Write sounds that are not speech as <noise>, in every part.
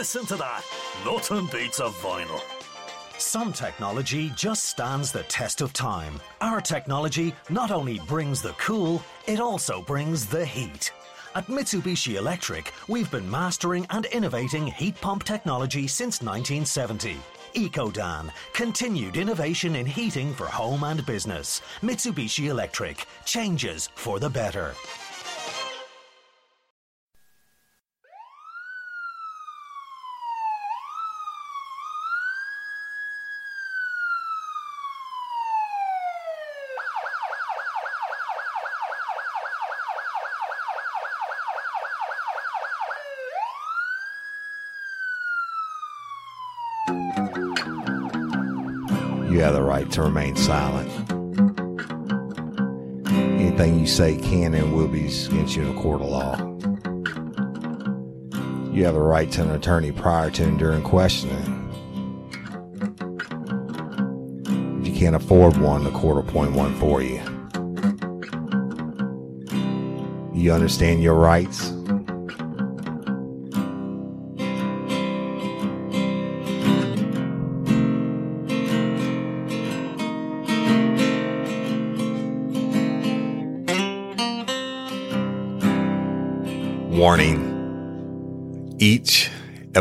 Listen to that. Nothing beats a vinyl. Some technology just stands the test of time. Our technology not only brings the cool, it also brings the heat. At Mitsubishi Electric, we've been mastering and innovating heat pump technology since 1970. EcoDan, continued innovation in heating for home and business. Mitsubishi Electric, changes for the better. You have the right to remain silent. Anything you say can and will be against you in a court of law. You have the right to an attorney prior to and during questioning. If you can't afford one, the court will appoint one for you. You understand your rights?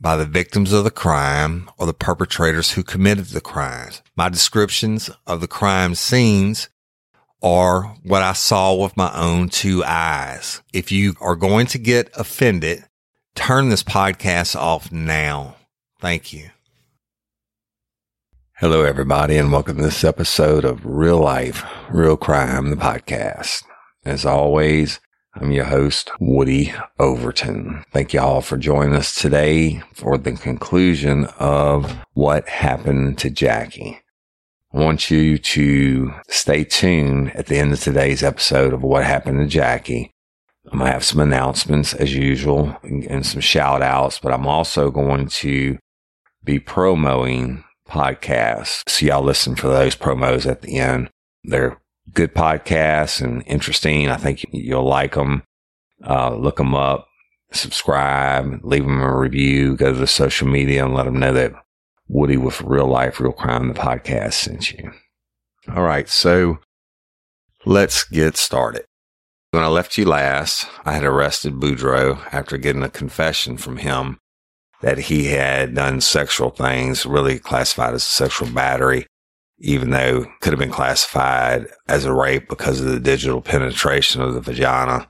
by the victims of the crime or the perpetrators who committed the crimes. My descriptions of the crime scenes are what I saw with my own two eyes. If you are going to get offended, turn this podcast off now. Thank you. Hello, everybody, and welcome to this episode of Real Life, Real Crime, the podcast. As always, I'm your host, Woody Overton. Thank you all for joining us today for the conclusion of what happened to Jackie. I want you to stay tuned at the end of today's episode of what happened to Jackie. I'm going to have some announcements as usual and some shout outs, but I'm also going to be promoting podcasts. So y'all listen for those promos at the end. They're good podcasts and interesting. I think you'll like them. Uh, look them up, subscribe, leave them a review, go to the social media and let them know that Woody with Real Life, Real Crime, the podcast sent you. All right. So let's get started. When I left you last, I had arrested Boudreaux after getting a confession from him that he had done sexual things, really classified as sexual battery even though could have been classified as a rape because of the digital penetration of the vagina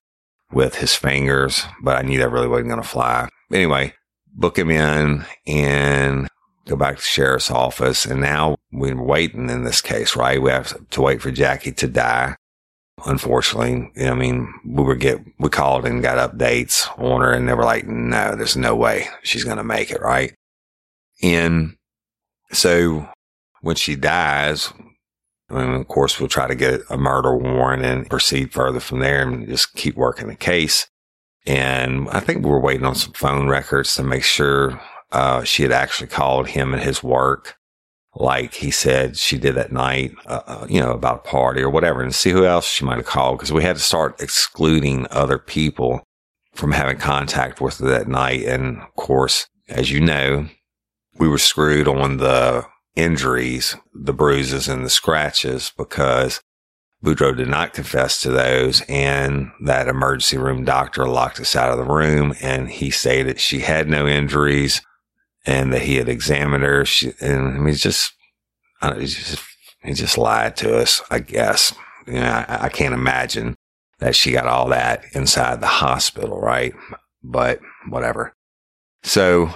with his fingers, but I knew that really wasn't going to fly. Anyway, book him in and go back to sheriff's office. And now we're waiting in this case, right? We have to wait for Jackie to die. Unfortunately, I mean, we were get, we called and got updates on her and they were like, no, there's no way she's going to make it. Right. And so when she dies, mean, of course, we'll try to get a murder warrant and proceed further from there and just keep working the case. And I think we were waiting on some phone records to make sure uh, she had actually called him and his work, like he said she did that night, uh, uh, you know, about a party or whatever, and see who else she might have called because we had to start excluding other people from having contact with her that night. And of course, as you know, we were screwed on the injuries, the bruises and the scratches because Boudreaux did not confess to those and that emergency room doctor locked us out of the room and he stated she had no injuries and that he had examined her. She, and I mean, just, I he just, he just lied to us, I guess. You know, I, I can't imagine that she got all that inside the hospital, right? But whatever. So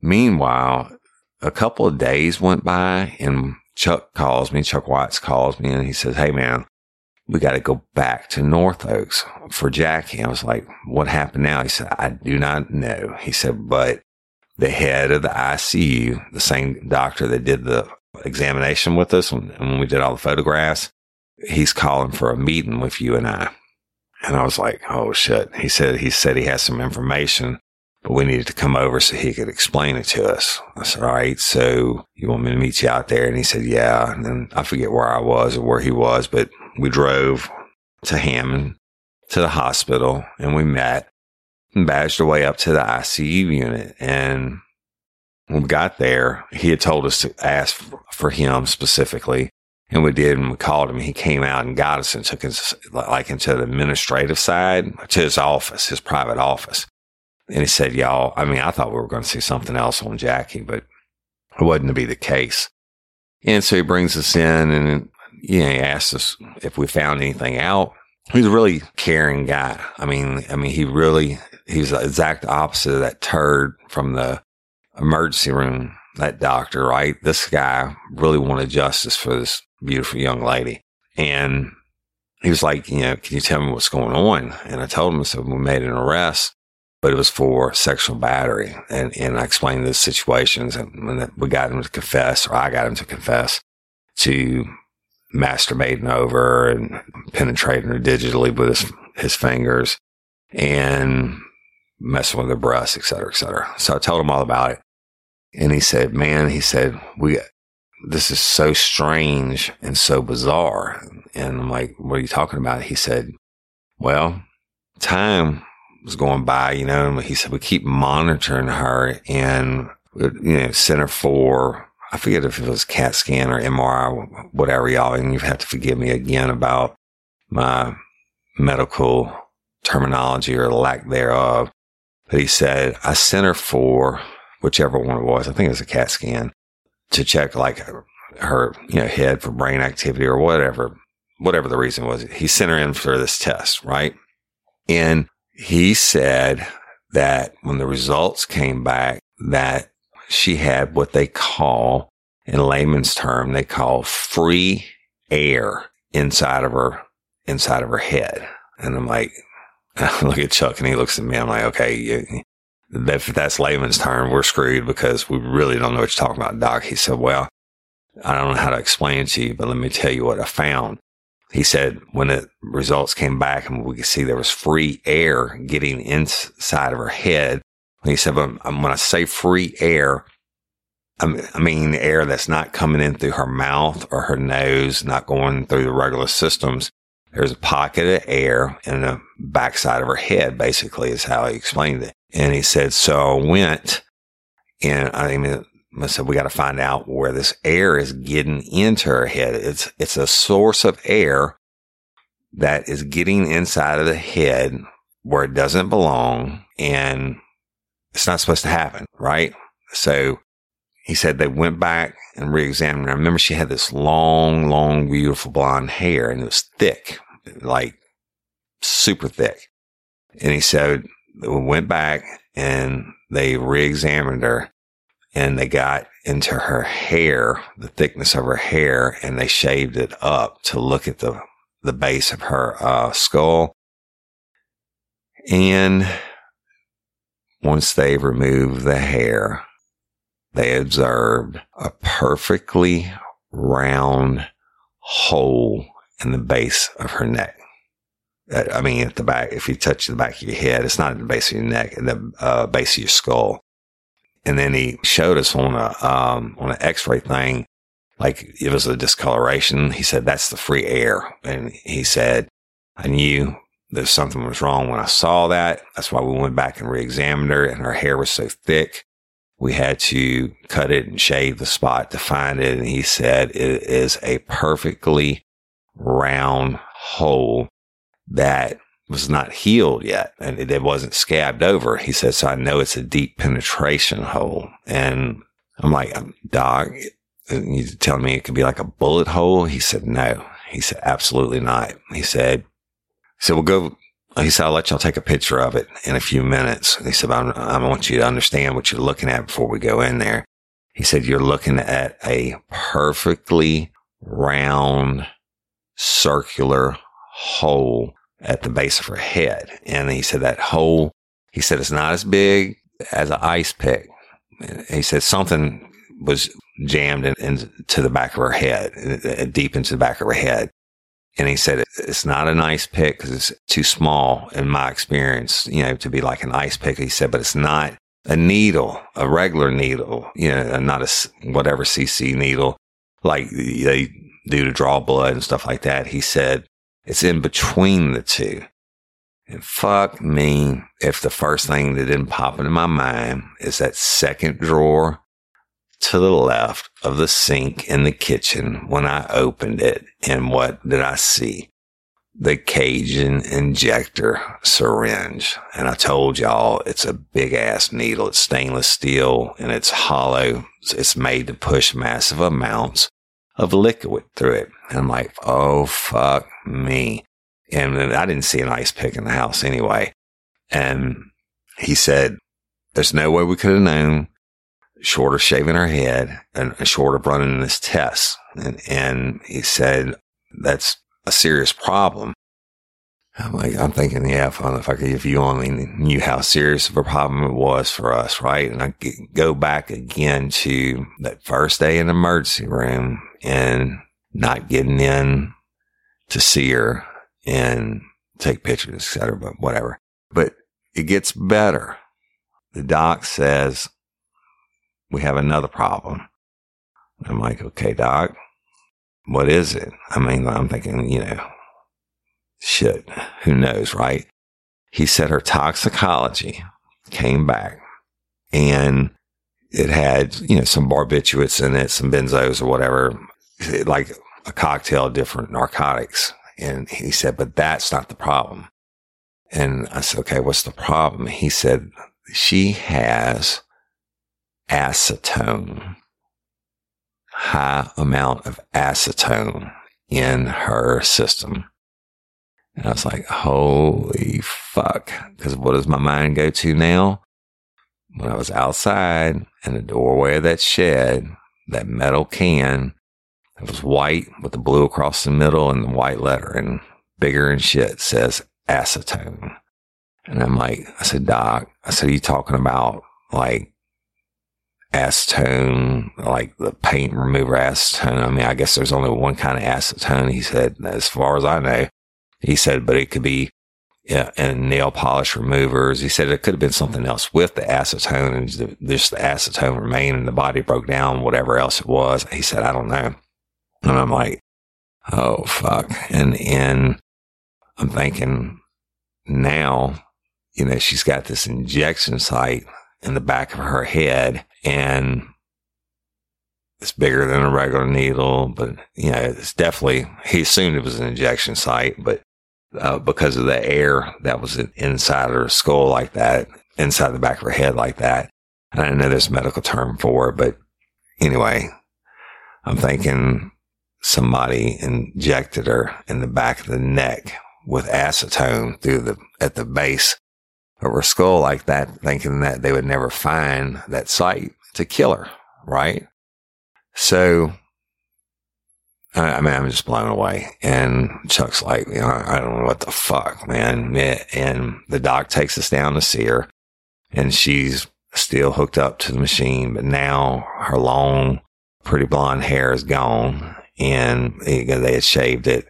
meanwhile, a couple of days went by and Chuck calls me, Chuck Watts calls me and he says, Hey man, we got to go back to North Oaks for Jackie. I was like, what happened now? He said, I do not know. He said, but the head of the ICU, the same doctor that did the examination with us when, when we did all the photographs, he's calling for a meeting with you and I. And I was like, oh shit. He said, he said he has some information, but we needed to come over so he could explain it to us. I said, all right. So you want me to meet you out there? And he said, yeah. And then I forget where I was or where he was, but we drove to Hammond to the hospital and we met and badged our way up to the ICU unit. And when we got there, he had told us to ask for him specifically. And we did, and we called him. He came out and got us and took us like into the administrative side to his office, his private office. And he said, y'all, I mean, I thought we were going to see something else on Jackie, but it wasn't to be the case. And so he brings us in and, you know, he asked us if we found anything out. He's a really caring guy. I mean, I mean, he really he's the exact opposite of that turd from the emergency room, that doctor, right? This guy really wanted justice for this beautiful young lady. And he was like, you know, can you tell me what's going on? And I told him, so we made an arrest, but it was for sexual battery. And, and I explained the situations and we got him to confess, or I got him to confess to masturbating over and penetrating her digitally with his, his fingers and messing with her breasts, et cetera, et cetera. So I told him all about it. And he said, man, he said, we, this is so strange and so bizarre. And I'm like, what are you talking about? He said, well, time was going by, you know, and he said, we keep monitoring her and, you know, Center for, I forget if it was CAT scan or MRI, whatever y'all, and you have to forgive me again about my medical terminology or lack thereof. But he said, I sent her for whichever one it was. I think it was a CAT scan to check like her, you know, head for brain activity or whatever, whatever the reason was. He sent her in for this test, right? And he said that when the results came back, that she had what they call, in layman's term, they call free air inside of her, inside of her head. And I'm like, I <laughs> look at Chuck and he looks at me. I'm like, okay, if that's layman's term, we're screwed because we really don't know what you're talking about, Doc. He said, well, I don't know how to explain it to you, but let me tell you what I found. He said when the results came back and we could see there was free air getting inside of her head. He said, when I say free air, I mean air that's not coming in through her mouth or her nose, not going through the regular systems there's a pocket of air in the backside of her head, basically, is how he explained it. And he said, so I went and I mean, I said, we got to find out where this air is getting into her head. It's, it's a source of air that is getting inside of the head where it doesn't belong and it's not supposed to happen, right? So he said they went back and re-examined her. I remember she had this long, long, beautiful blonde hair and it was thick, like super thick. And he said we went back and they re-examined her and they got into her hair, the thickness of her hair, and they shaved it up to look at the, the base of her uh, skull. And once they removed the hair, they observed a perfectly round hole in the base of her neck. I mean, at the back, if you touch the back of your head, it's not at the base of your neck, at the uh, base of your skull. And then he showed us on a, um, on an x-ray thing, like it was a discoloration. He said, that's the free air. And he said, I knew that something was wrong when I saw that. That's why we went back and re-examined her and her hair was so thick. We had to cut it and shave the spot to find it. And he said it is a perfectly round hole that was not healed yet and it wasn't scabbed over. He said, so I know it's a deep penetration hole. And I'm like, um, Doc, you telling me it could be like a bullet hole? He said, no. He said, absolutely not. He said, so we'll go. He said, I'll let y'all take a picture of it in a few minutes. He said, I want you to understand what you're looking at before we go in there. He said, you're looking at a perfectly round circular hole at the base of her head. And he said that hole, he said it's not as big as an ice pick. He said something was jammed in, into the back of her head, uh, deep into the back of her head. And he said it's not an ice pick because it's too small in my experience, you know, to be like an ice pick. He said, but it's not a needle, a regular needle, you know, uh, not a whatever CC needle like they do to draw blood and stuff like that. He said it's in between the two. And fuck me if the first thing that didn't pop into my mind is that second drawer to the left of the sink in the kitchen when I opened it. And what did I see? The Cajun injector syringe. And I told y'all it's a big ass needle. It's stainless steel and it's hollow. It's made to push massive amounts of liquid through it. And I'm like, oh, fuck me. And I didn't see an ice pick in the house anyway. And he said, there's no way we could have known short of shaving her head and short of running this test. And, and he said, that's a serious problem. I'm like, I'm thinking, yeah, if, if I could, if you only knew how serious of a problem it was for us, right? And I go back again to that first day in the emergency room and not getting in to see her and take pictures, etc. But whatever. But it gets better. The doc says we have another problem. I'm like, okay, doc, what is it? I mean, I'm thinking, you know, shit, who knows, right? He said her toxicology came back and it had, you know, some barbiturates in it, some benzos or whatever, like a cocktail of different narcotics. And he said, but that's not the problem. And I said, okay, what's the problem? He said, she has acetone, high amount of acetone in her system. And I was like, holy fuck. Cause what does my mind go to now? When I was outside in the doorway of that shed, that metal can, it was white with the blue across the middle and the white lettering, bigger and shit says acetone. And I'm like, I said, Doc, I said, are you talking about like acetone, like the paint remover acetone? I mean, I guess there's only one kind of acetone. He said, as far as I know, he said, but it could be yeah, and nail polish removers. He said it could have been something else with the acetone and just the acetone remained and the body broke down, whatever else it was. He said, I don't know. And I'm like, oh fuck. And, and I'm thinking now, you know, she's got this injection site in the back of her head and it's bigger than a regular needle, but you know, it's definitely, he assumed it was an injection site, but uh, because of the air that was inside her skull like that, inside the back of her head like that. And I know there's a medical term for it, but anyway, I'm thinking somebody injected her in the back of the neck with acetone through the, at the base of her skull like that, thinking that they would never find that site to kill her, right? So, I mean, I'm just blown away. And Chuck's like, you know, I don't know what the fuck, man. And the doc takes us down to see her and she's still hooked up to the machine, but now her long, pretty blonde hair is gone and they had shaved it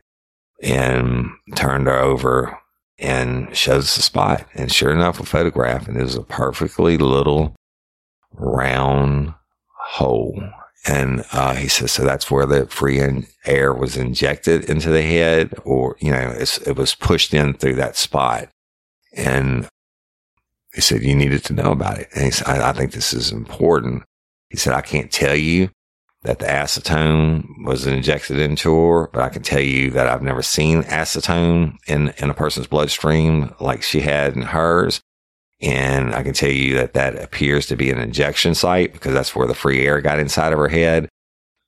and turned her over and shows us the spot. And sure enough, a photograph and it was a perfectly little round hole. And uh, he says, so that's where the free air was injected into the head, or, you know, it was pushed in through that spot. And he said, you needed to know about it. And he said, I, I think this is important. He said, I can't tell you that the acetone was injected into her, but I can tell you that I've never seen acetone in, in a person's bloodstream like she had in hers. And I can tell you that that appears to be an injection site because that's where the free air got inside of her head.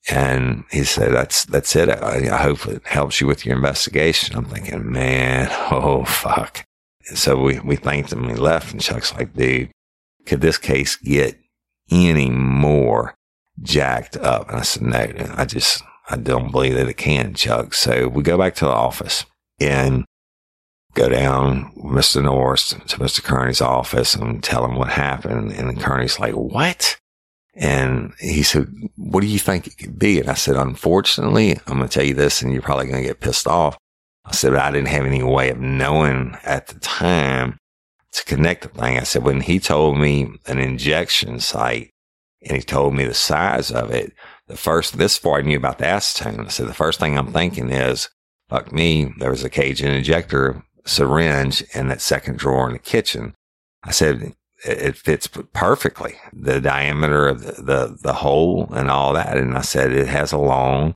And he said, that's, that's it. I, I hope it helps you with your investigation. I'm thinking, man, <laughs> oh, fuck. so we, we thanked him and he left. And Chuck's like, dude, could this case get any more jacked up? And I said, no, I just, I don't believe that it can, Chuck. So we go back to the office and go down Mr. Norris to Mr. Kearney's office and tell him what happened. And Kearney's like, what? And he said, what do you think it could be? And I said, unfortunately, I'm going to tell you this and you're probably going to get pissed off. I said, I didn't have any way of knowing at the time to connect the thing. I said, when he told me an injection site and he told me the size of it, the first, this before I knew about the acetone, I said, the first thing I'm thinking is, fuck me, there was a Cajun injector syringe in that second drawer in the kitchen. I said, it fits perfectly. The diameter of the, the, the hole and all that. And I said, it has a long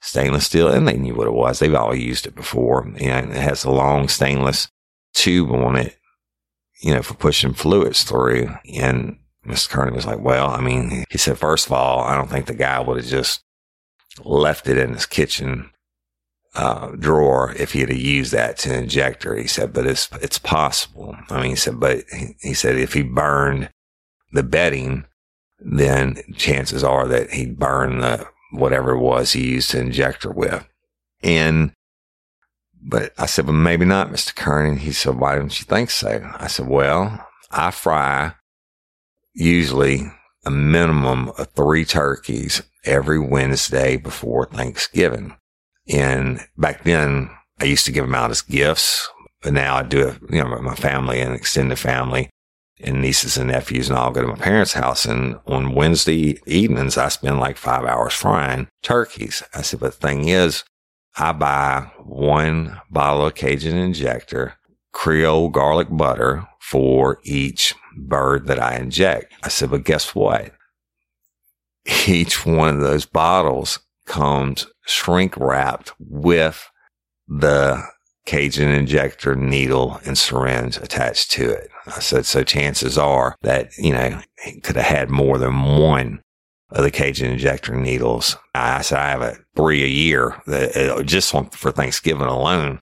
stainless steel, and they knew what it was. They've all used it before. And it has a long stainless tube on it, you know, for pushing fluids through. And Mr. Kearney was like, well, I mean, he said, first of all, I don't think the guy would have just left it in his kitchen uh, drawer if he had used that to inject her. He said, but it's, it's possible. I mean, he said, but he said if he burned the bedding, then chances are that he'd burn the whatever it was he used to inject her with. And, but I said, well, maybe not, Mr. Kearney. He said, why don't you think so? I said, well, I fry usually a minimum of three turkeys every Wednesday before Thanksgiving. And back then I used to give them out as gifts, but now I do it, you know, my family and extended family and nieces and nephews and all go to my parents' house. And on Wednesday evenings, I spend like five hours frying turkeys. I said, but the thing is, I buy one bottle of Cajun injector, Creole garlic butter for each bird that I inject. I said, but guess what? Each one of those bottles comes shrink wrapped with the Cajun injector needle and syringe attached to it. I said, so chances are that, you know, he could have had more than one of the Cajun injector needles. I said, I have a three a year that, uh, just for Thanksgiving alone.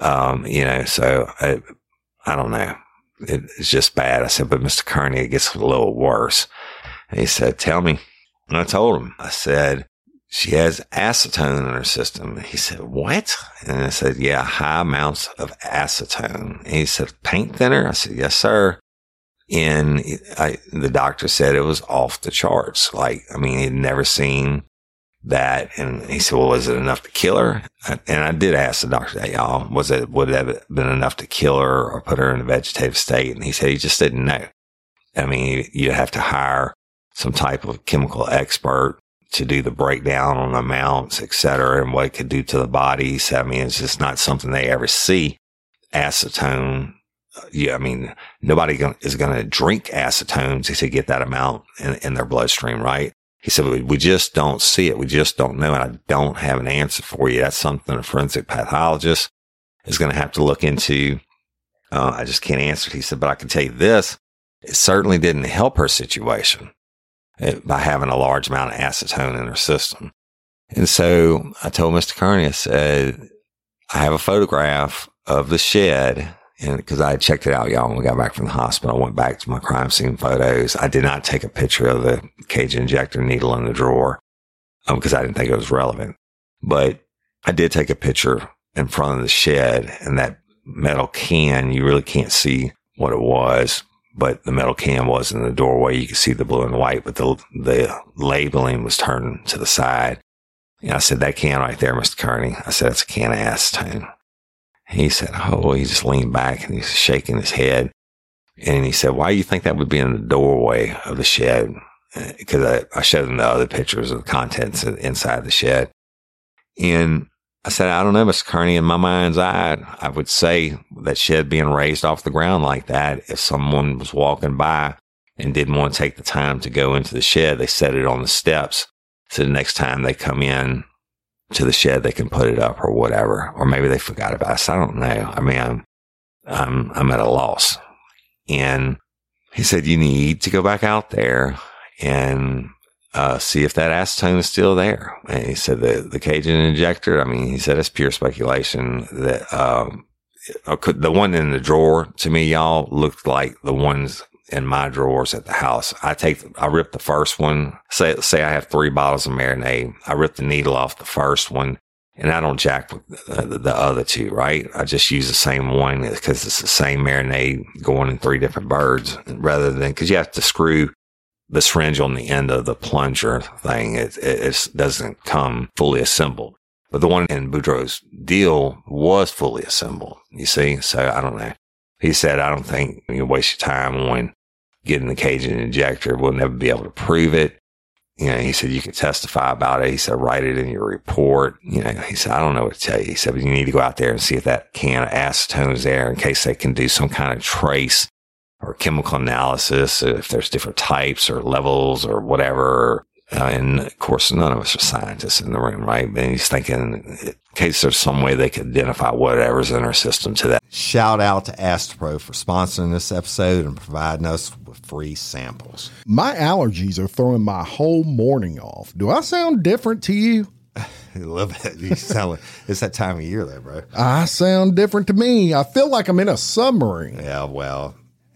Um, you know, so I, I don't know. It, it's just bad. I said, but Mr. Kearney, it gets a little worse. And he said, tell me. And I told him, I said, she has acetone in her system. He said, what? And I said, yeah, high amounts of acetone. And he said, paint thinner? I said, yes, sir. And I, the doctor said it was off the charts. Like, I mean, he'd never seen that. And he said, well, was it enough to kill her? And I did ask the doctor, hey, y'all, was it, would it have been enough to kill her or put her in a vegetative state? And he said he just didn't know. I mean, you have to hire some type of chemical expert to do the breakdown on amounts, et cetera, and what it could do to the body. So, I mean, it's just not something they ever see. Acetone. Yeah. I mean, nobody is going to drink acetone to get that amount in, in their bloodstream, right? He said, we, just don't see it. We just don't know. And I don't have an answer for you. That's something a forensic pathologist is going to have to look into. Uh, I just can't answer it. He said, but I can tell you this. It certainly didn't help her situation by having a large amount of acetone in her system. And so I told Mr. Kearney, I said, I have a photograph of the shed And because I checked it out, y'all, when we got back from the hospital, I went back to my crime scene photos. I did not take a picture of the Cajun injector needle in the drawer because um, I didn't think it was relevant. But I did take a picture in front of the shed and that metal can, you really can't see what it was, but the metal can was in the doorway. You could see the blue and white, but the, the labeling was turned to the side. And I said, that can right there, Mr. Kearney. I said, it's a can of acetone. He said, Oh, he just leaned back and he's shaking his head. And he said, Why do you think that would be in the doorway of the shed? Uh, because I, I showed him the other pictures of the contents inside the shed. And I said, I don't know, Mr. Kearney, in my mind's eye, I would say that shed being raised off the ground like that, if someone was walking by and didn't want to take the time to go into the shed, they set it on the steps. So the next time they come in, to the shed, they can put it up or whatever. Or maybe they forgot about us. I don't know. I mean, I'm, I'm, I'm at a loss. And he said, you need to go back out there and, uh, see if that acetone is still there. And he said the, the Cajun injector, I mean, he said it's pure speculation that, um, the one in the drawer to me, y'all looked like the ones in my drawers at the house. I take, I rip the first one. Say, say I have three bottles of marinade. I rip the needle off the first one and I don't jack the, the, other two, right? I just use the same one because it's the same marinade going in three different birds rather than, cause you have to screw the syringe on the end of the plunger thing. It, it, it doesn't come fully assembled. But the one in Boudreaux's deal was fully assembled. You see? So I don't know. He said, I don't think you waste your time on getting the Cajun injector. We'll never be able to prove it. You know, he said, you can testify about it. He said, write it in your report. You know, he said, I don't know what to tell you. He said, but you need to go out there and see if that can of acetone is there in case they can do some kind of trace or chemical analysis, if there's different types or levels or whatever. Uh, and of course, none of us are scientists in the room, right? And he's thinking, in case there's some way they could identify whatever's in our system to that. Shout out to Astepro for sponsoring this episode and providing us with free samples. My allergies are throwing my whole morning off. Do I sound different to you? <laughs> A little bit. You sound like it's that time of year, though, bro. I sound different to me. I feel like I'm in a submarine. Yeah, well,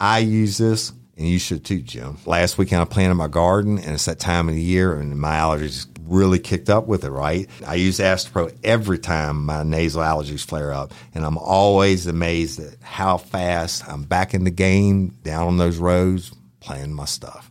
I use this, and you should too, Jim. Last weekend I planted my garden, and it's that time of the year, and my allergies really kicked up with it, right? I use Astepro every time my nasal allergies flare up, and I'm always amazed at how fast I'm back in the game down on those roads playing my stuff.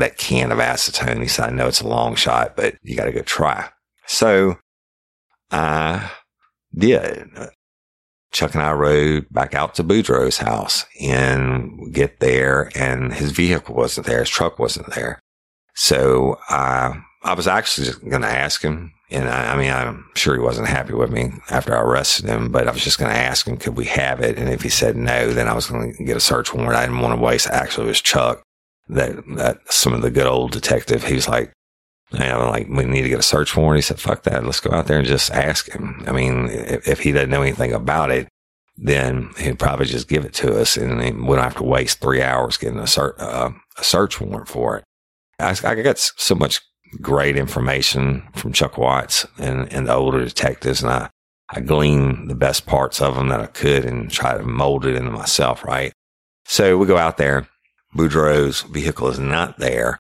That can of acetone. He said, I know it's a long shot, but you got to go try. So I did. Chuck and I rode back out to Boudreaux's house and get there and his vehicle wasn't there. His truck wasn't there. So, uh, I was actually just going to ask him. And I, I, mean, I'm sure he wasn't happy with me after I arrested him, but I was just going to ask him, could we have it? And if he said no, then I was going to get a search warrant. I didn't want to waste. Actually, it was Chuck that, that some of the good old detective, he was like, know, like we need to get a search warrant. He said, fuck that. Let's go out there and just ask him. I mean, if, if he doesn't know anything about it, then he'd probably just give it to us and we don't have to waste three hours getting a, ser- uh, a search warrant for it. I, I got so much great information from Chuck Watts and, and the older detectives, and I, I gleaned the best parts of them that I could and try to mold it into myself, right? So we go out there. Boudreaux's vehicle is not there.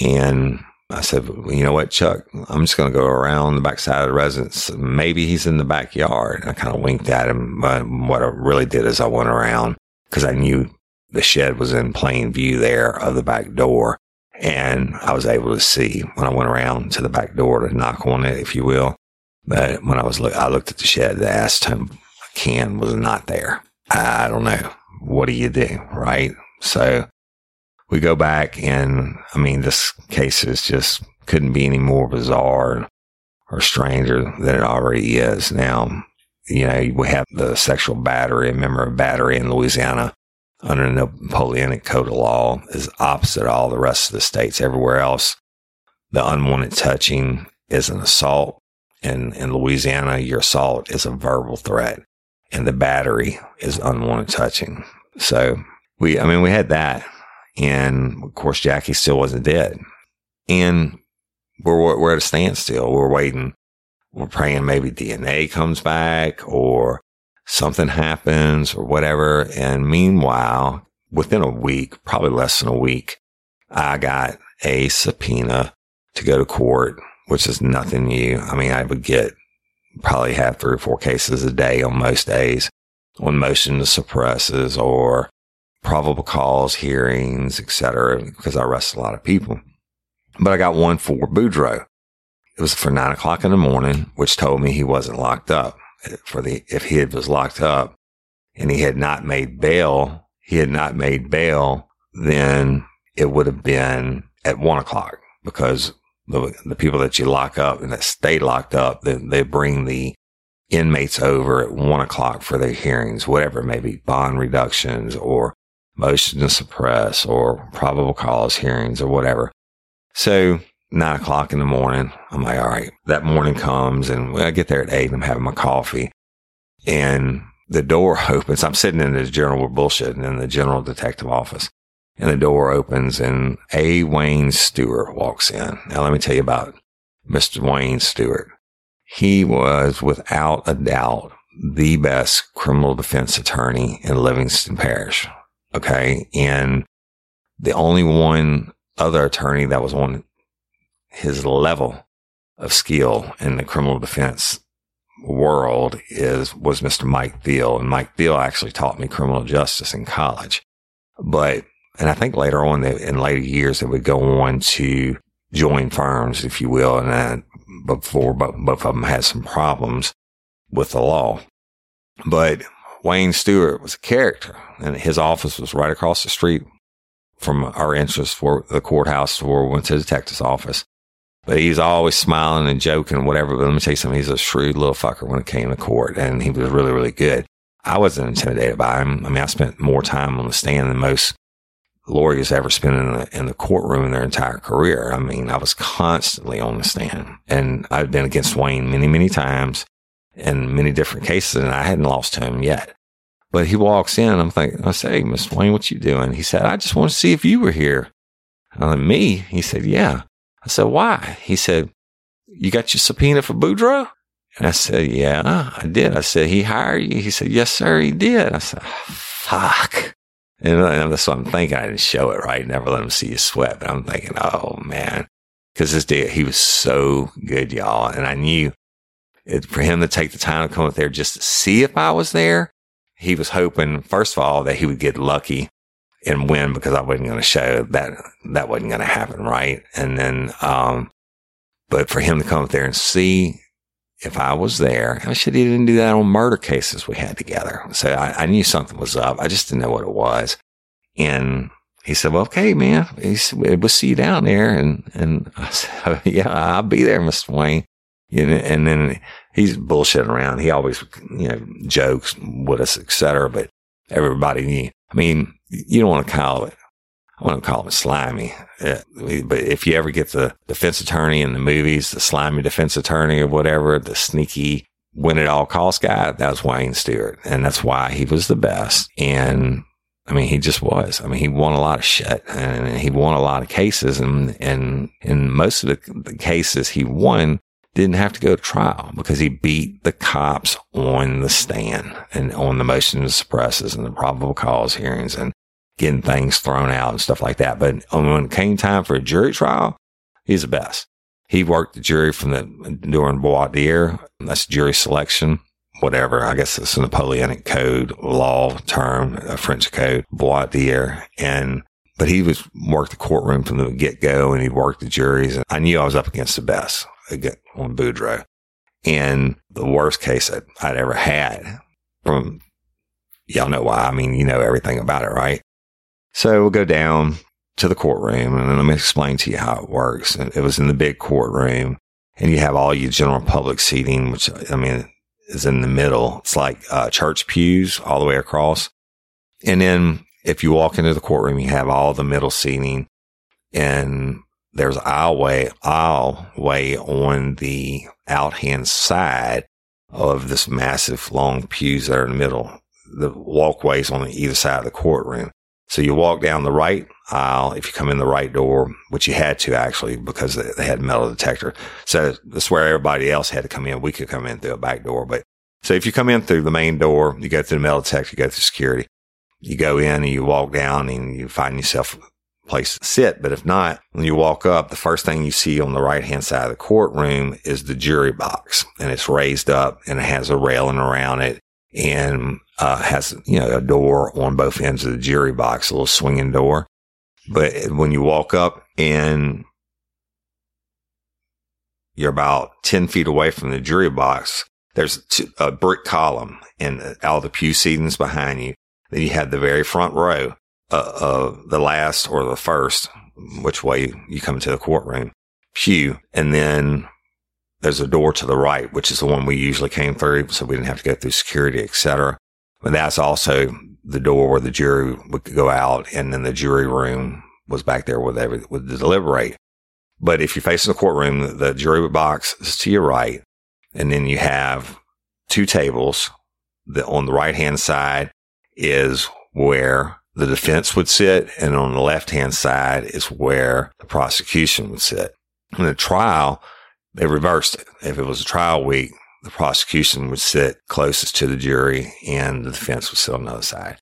And I said, well, you know what, Chuck, I'm just going to go around the backside of the residence. Maybe he's in the backyard. I kind of winked at him. But what I really did is I went around because I knew the shed was in plain view there of the back door. And I was able to see when I went around to the back door to knock on it, if you will. But when I was look, I looked at the shed, the him, Ken was not there. I don't know. What do you do? Right. So we go back and I mean, this case is just couldn't be any more bizarre or stranger than it already is. Now, you know, we have the sexual battery, a member of battery in Louisiana under the Napoleonic Code of Law is opposite all the rest of the states. Everywhere else, the unwanted touching is an assault. And in Louisiana, your assault is a verbal threat and the battery is unwanted touching. So we, I mean, we had that. And of course, Jackie still wasn't dead. And we're, we're at a standstill. We're waiting. We're praying maybe DNA comes back or something happens or whatever. And meanwhile, within a week, probably less than a week, I got a subpoena to go to court, which is nothing new. I mean, I would get probably have three or four cases a day on most days on motion to suppresses or probable cause hearings, etc., because I arrest a lot of people. But I got one for Boudreaux. It was for nine o'clock in the morning, which told me he wasn't locked up for the, if he was locked up and he had not made bail, he had not made bail, then it would have been at one o'clock because the, the people that you lock up and that stay locked up, they, they bring the inmates over at one o'clock for their hearings, whatever it may be, bond reductions or motion to suppress or probable cause hearings or whatever. So nine o'clock in the morning. I'm like, all right, that morning comes and I get there at eight and I'm having my coffee and the door <laughs> opens. I'm sitting in the general bullshitting in the general detective office and the door opens and A. Wayne Stewart walks in. Now let me tell you about Mr. Wayne Stewart. He was without a doubt the best criminal defense attorney in Livingston Parish. Okay. And the only one other attorney that was on his level of skill in the criminal defense world is was Mr. Mike Thiel, and Mike Thiel actually taught me criminal justice in college. But and I think later on in later years they would go on to join firms, if you will, and then before both of them had some problems with the law. But Wayne Stewart was a character, and his office was right across the street from our entrance for the courthouse where we went to the detective's office. But he's always smiling and joking, whatever. But let me tell you something. He's a shrewd little fucker when it came to court, and he was really, really good. I wasn't intimidated by him. I mean, I spent more time on the stand than most lawyers ever spent in the, in the courtroom in their entire career. I mean, I was constantly on the stand, and I've been against Wayne many, many times in many different cases, and I hadn't lost him yet. But he walks in, I'm thinking, I say, Miss Wayne, what you doing? He said, I just want to see if you were here. I'm like, me? He said, yeah. I said, why? He said, you got your subpoena for Boudreaux? And I said, yeah, I did. I said, he hired you? He said, yes, sir, he did. I said, fuck. And uh, that's what I'm thinking. I didn't show it right. Never let him see you sweat. But I'm thinking, oh man, because this day he was so good, y'all. And I knew it, for him to take the time to come up there just to see if I was there. He was hoping, first of all, that he would get lucky and win because I wasn't going to show that that wasn't going to happen, right? And then, um, but for him to come up there and see if I was there, I should he didn't do that on murder cases we had together. So I, I knew something was up. I just didn't know what it was. And he said, well, okay, man, he said, we'll see you down there. And, and <laughs> I said, yeah, I'll be there, Mr. Wayne. And then he's bullshitting around. He always, you know, jokes with us, etc. But everybody knew. I mean, you don't want to call it I want to call him slimy. Yeah. But if you ever get the defense attorney in the movies, the slimy defense attorney or whatever, the sneaky win at all cost guy, that was Wayne Stewart. And that's why he was the best. And I mean, he just was. I mean, he won a lot of shit and he won a lot of cases. And, and in most of the, the cases he won, didn't have to go to trial because he beat the cops on the stand and on the motion to suppresses and the probable cause hearings. And getting things thrown out and stuff like that. But when it came time for a jury trial, he's the best. He worked the jury from the during voir dire. That's jury selection, whatever. I guess it's a Napoleonic code law term, a French code, voir dire. And but he was worked the courtroom from the get go, and he worked the juries. And I knew I was up against the best on Boudreaux. And the worst case that I'd ever had from y'all know why. I mean, you know everything about it, right? So we'll go down to the courtroom and let me explain to you how it works. It was in the big courtroom and you have all your general public seating, which I mean is in the middle. It's like uh, church pews all the way across. And then if you walk into the courtroom, you have all the middle seating and there's aisleway, aisleway on the out hand side of this massive long pews that are in the middle. The walkways on either side of the courtroom. So you walk down the right aisle if you come in the right door, which you had to actually because they had metal detector. So that's where everybody else had to come in. We could come in through a back door, but so if you come in through the main door, you go through the metal detector, you go through security, you go in and you walk down and you find yourself place to sit. But if not, when you walk up, the first thing you see on the right hand side of the courtroom is the jury box and it's raised up and it has a railing around it and uh, has you know a door on both ends of the jury box, a little swinging door. But when you walk up and you're about ten feet away from the jury box, there's a brick column and all the pew seatings behind you. Then you have the very front row uh, of the last or the first, which way you come into the courtroom pew, and then there's a door to the right, which is the one we usually came through. So we didn't have to go through security, etc. But that's also the door where the jury would go out. And then the jury room was back there they would, would deliberate. But if you're facing the courtroom, the jury box is to your right. And then you have two tables. The, on the right hand side is where the defense would sit. And on the left hand side is where the prosecution would sit. In the trial, they reversed it. If it was a trial week, the prosecution would sit closest to the jury and the defense would sit on the other side.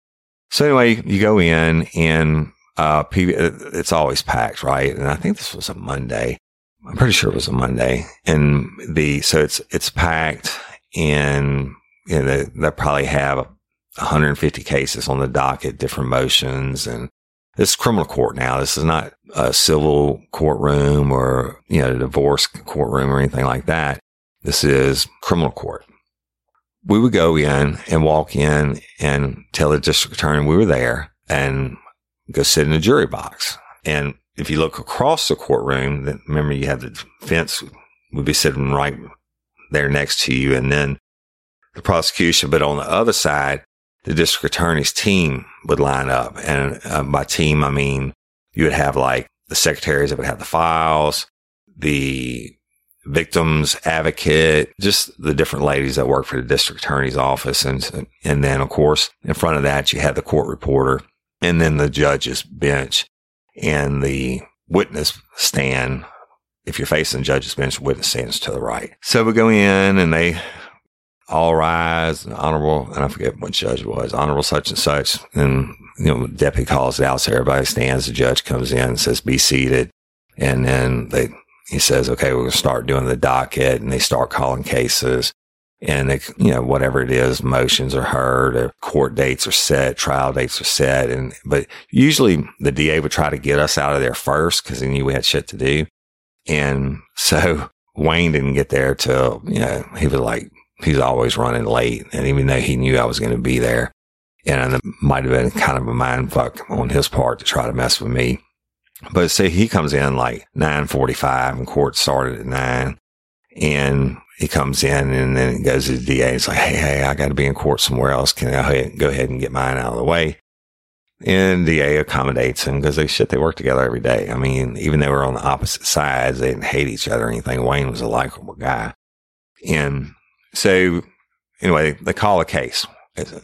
So anyway, you go in and, uh, it's always packed, right? And I think this was a Monday. I'm pretty sure it was a Monday and the, so it's, it's packed and, you know, they, they probably have 150 cases on the docket, different motions and this is criminal court now. This is not a civil courtroom or, you know, divorce courtroom or anything like that. This is criminal court. We would go in and walk in and tell the district attorney we were there and go sit in the jury box. And if you look across the courtroom, remember you have the fence would be sitting right there next to you. And then the prosecution, but on the other side, the district attorney's team would line up. And uh, by team, I mean, you would have like the secretaries that would have the files, the victims advocate, just the different ladies that work for the district attorney's office. And, and then of course, in front of that, you had the court reporter and then the judge's bench and the witness stand. If you're facing judge's bench, witness stands to the right. So we go in and they all rise, honorable, and I forget what judge was, honorable such and such. And, you know, deputy calls it out. So everybody stands. The judge comes in and says, be seated. And then they, he says, okay, we're going to start doing the docket and they start calling cases and they, you know, whatever it is, motions are heard or court dates are set, trial dates are set. And, but usually the DA would try to get us out of there first because he knew we had shit to do. And so <laughs> Wayne didn't get there till, you know, he was like, he's always running late. And even though he knew I was going to be there, and it might have been kind of a mind fuck on his part to try to mess with me. But see, he comes in like 945 and court started at nine and he comes in and then goes to the DA. It's like, Hey, hey, I got to be in court somewhere else. Can I go ahead and get mine out of the way? And DA accommodates him because they shit, they work together every day. I mean, even though we're on the opposite sides, they didn't hate each other or anything. Wayne was a likable guy. And so anyway, they call a case.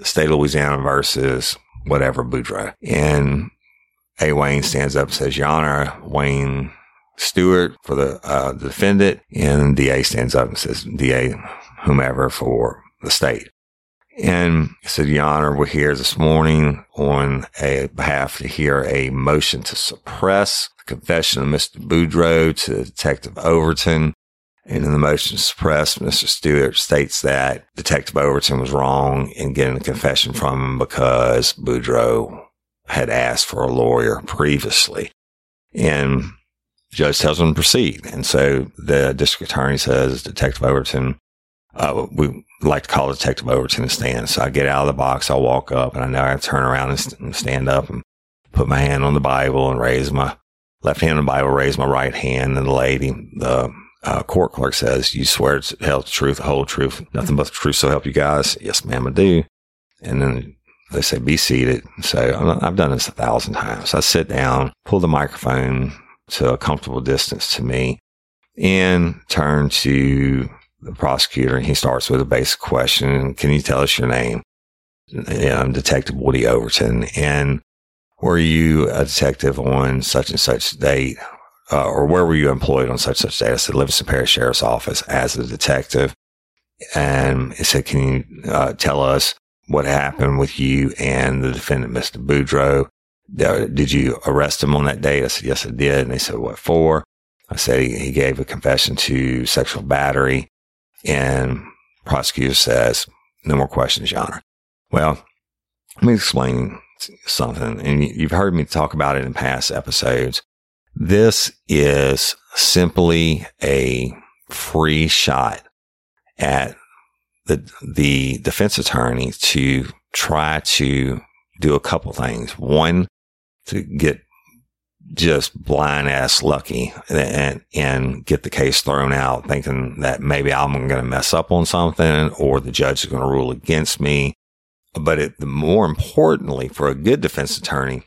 State of Louisiana versus whatever Boudreaux. And A. Wayne stands up and says, Your Honor, Wayne Stewart for the, uh, defendant. And DA stands up and says, DA, whomever for the state. And he said, Your Honor, we're here this morning on a behalf to hear a motion to suppress the confession of Mr. Boudreaux to Detective Overton. And in the motion to suppress, Mr. Stewart states that Detective Overton was wrong in getting a confession from him because Boudreaux had asked for a lawyer previously. And the judge tells him to proceed. And so the district attorney says, Detective Overton, uh, we like to call Detective Overton to stand. So I get out of the box, I walk up, and I know I turn around and stand up and put my hand on the Bible and raise my left hand on the Bible, raise my right hand. And the lady, the uh, court clerk says, you swear to tell the truth, the whole truth, nothing but the truth. So help you guys. Yes, ma'am, I do. And then they say, be seated. So I've done this a thousand times. I sit down, pull the microphone to a comfortable distance to me and turn to the prosecutor and he starts with a basic question. Can you tell us your name? And I'm Detective Woody Overton. And were you a detective on such and such date? Uh, or where were you employed on such such date? I said, Livingston Parish Sheriff's Office as a detective. And he said, can you uh, tell us what happened with you and the defendant, Mr. Boudreaux? Did you arrest him on that date? I said, yes, I did. And they said, what for? I said, he, he gave a confession to sexual battery and prosecutor says, no more questions, Your Honor. Well, let me explain something. And you've heard me talk about it in past episodes. This is simply a free shot at the, the defense attorney to try to do a couple things. One, to get just blind ass lucky and, and get the case thrown out thinking that maybe I'm going to mess up on something or the judge is going to rule against me. But it, more importantly, for a good defense attorney,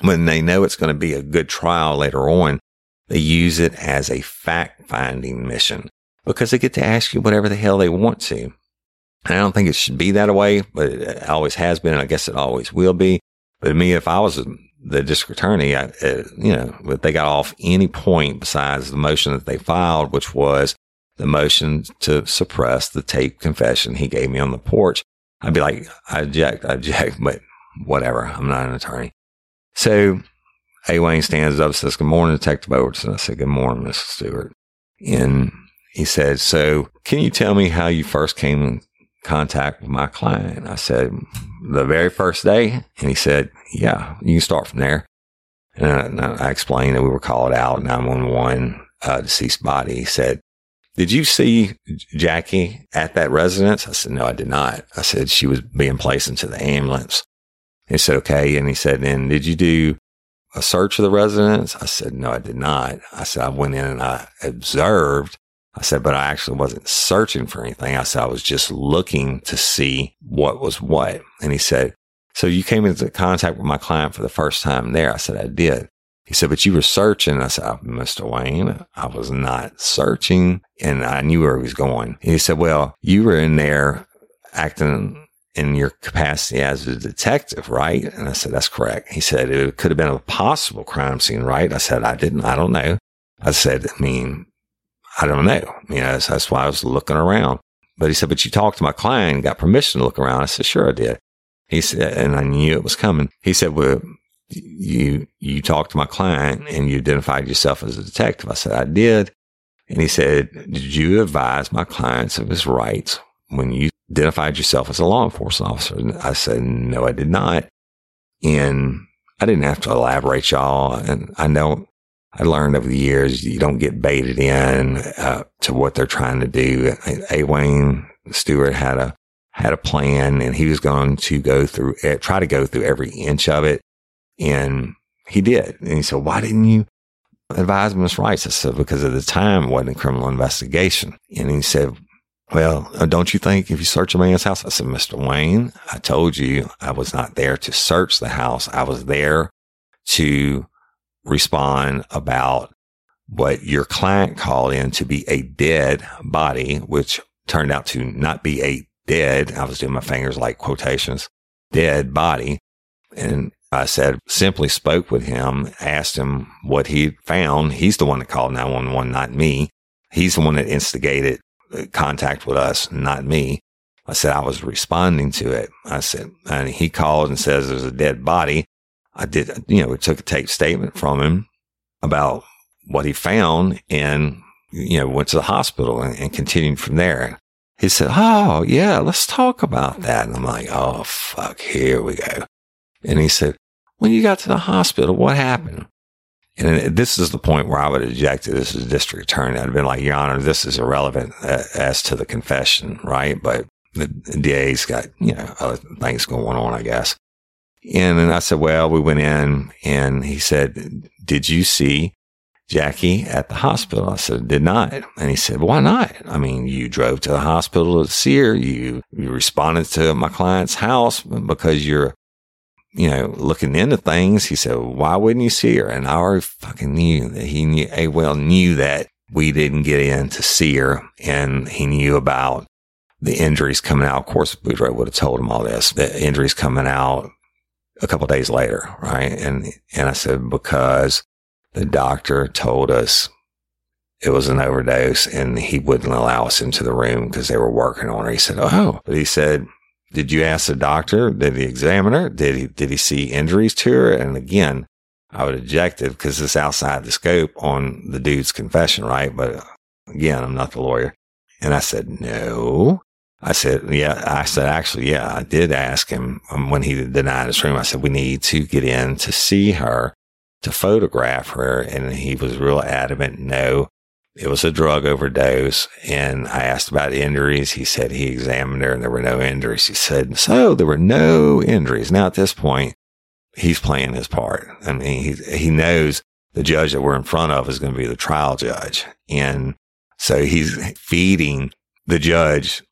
when they know it's going to be a good trial later on, they use it as a fact finding mission because they get to ask you whatever the hell they want to. And I don't think it should be that way, but it always has been. And I guess it always will be. But me, if I was the district attorney, I, uh, you know, if they got off any point besides the motion that they filed, which was the motion to suppress the tape confession he gave me on the porch, I'd be like, I object, I object, <laughs> but whatever. I'm not an attorney. So A. Wayne stands up, says, good morning, Detective Overton. I said, good morning, Mr. Stewart. And he said, so can you tell me how you first came in contact with my client? I said, the very first day. And he said, yeah, you can start from there. And I, I explained that we were called out 911, uh, deceased body. He said, did you see Jackie at that residence? I said, no, I did not. I said, she was being placed into the ambulance. He said, okay. And he said, then did you do a search of the residence? I said, no, I did not. I said, I went in and I observed. I said, but I actually wasn't searching for anything. I said, I was just looking to see what was what. And he said, so you came into contact with my client for the first time there. I said, I did. He said, but you were searching. I said, oh, Mr. Wayne, I was not searching and I knew where he was going. And he said, well, you were in there acting in your capacity as a detective, right? And I said, that's correct. He said, it could have been a possible crime scene, right? I said, I didn't, I don't know. I said, I mean, I don't know. You know, that's why I was looking around. But he said, but you talked to my client and got permission to look around. I said, sure, I did. He said, and I knew it was coming. He said, well, you, you talked to my client and you identified yourself as a detective. I said, I did. And he said, did you advise my clients of his rights when you identified yourself as a law enforcement officer? And I said, no, I did not. And I didn't have to elaborate y'all. And I know I learned over the years you don't get baited in. Uh, to what they're trying to do. A. Wayne Stewart had a, had a plan and he was going to go through, eh, try to go through every inch of it. And he did. And he said, why didn't you advise Miss Rice? I said, because at the time it wasn't a criminal investigation. And he said, well, uh, don't you think if you search a man's house? I said, Mr. Wayne, I told you I was not there to search the house. I was there to respond about what your client called in to be a dead body, which turned out to not be a dead. I was doing my fingers like quotations, dead body. And I said, simply spoke with him, asked him what he found. He's the one that called 911, not me. He's the one that instigated contact with us, not me. I said I was responding to it. I said, and he called and says there's a dead body. I did, you know, we took a tape statement from him about what he found and, you know, went to the hospital and, and continued from there. He said, Oh, yeah, let's talk about that. And I'm like, Oh, fuck, here we go. And he said, When you got to the hospital, what happened? And this is the point where I would have ejected this a district attorney. I'd have been like, Your Honor, this is irrelevant uh, as to the confession, right? But the DA's got, you know, other things going on, I guess. And then I said, Well, we went in and he said, Did you see Jackie at the hospital? I said, Did not. And he said, Why not? I mean, you drove to the hospital to see her. You, you responded to my client's house because you're you know, looking into things, he said, why wouldn't you see her? And I already fucking knew that he knew, A well knew that we didn't get in to see her and he knew about the injuries coming out. Of course, Boudreaux would have told him all this, the injuries coming out a couple days later. Right. And, and I said, because the doctor told us it was an overdose and he wouldn't allow us into the room because they were working on her. He said, Oh, but he said, did you ask the doctor? Did he examine her? Did he, did he see injuries to her? And again, I would object it because it's outside the scope on the dude's confession, right? But again, I'm not the lawyer. And I said, no. I said, yeah, I said, actually, yeah, I did ask him um, when he denied his room. I said, we need to get in to see her, to photograph her. And he was real adamant. No, it was a drug overdose. And I asked about injuries. He said he examined her and there were no injuries. He said, so there were no injuries. Now at this point, he's playing his part. I mean, he, he knows the judge that we're in front of is going to be the trial judge. And so he's feeding the judge.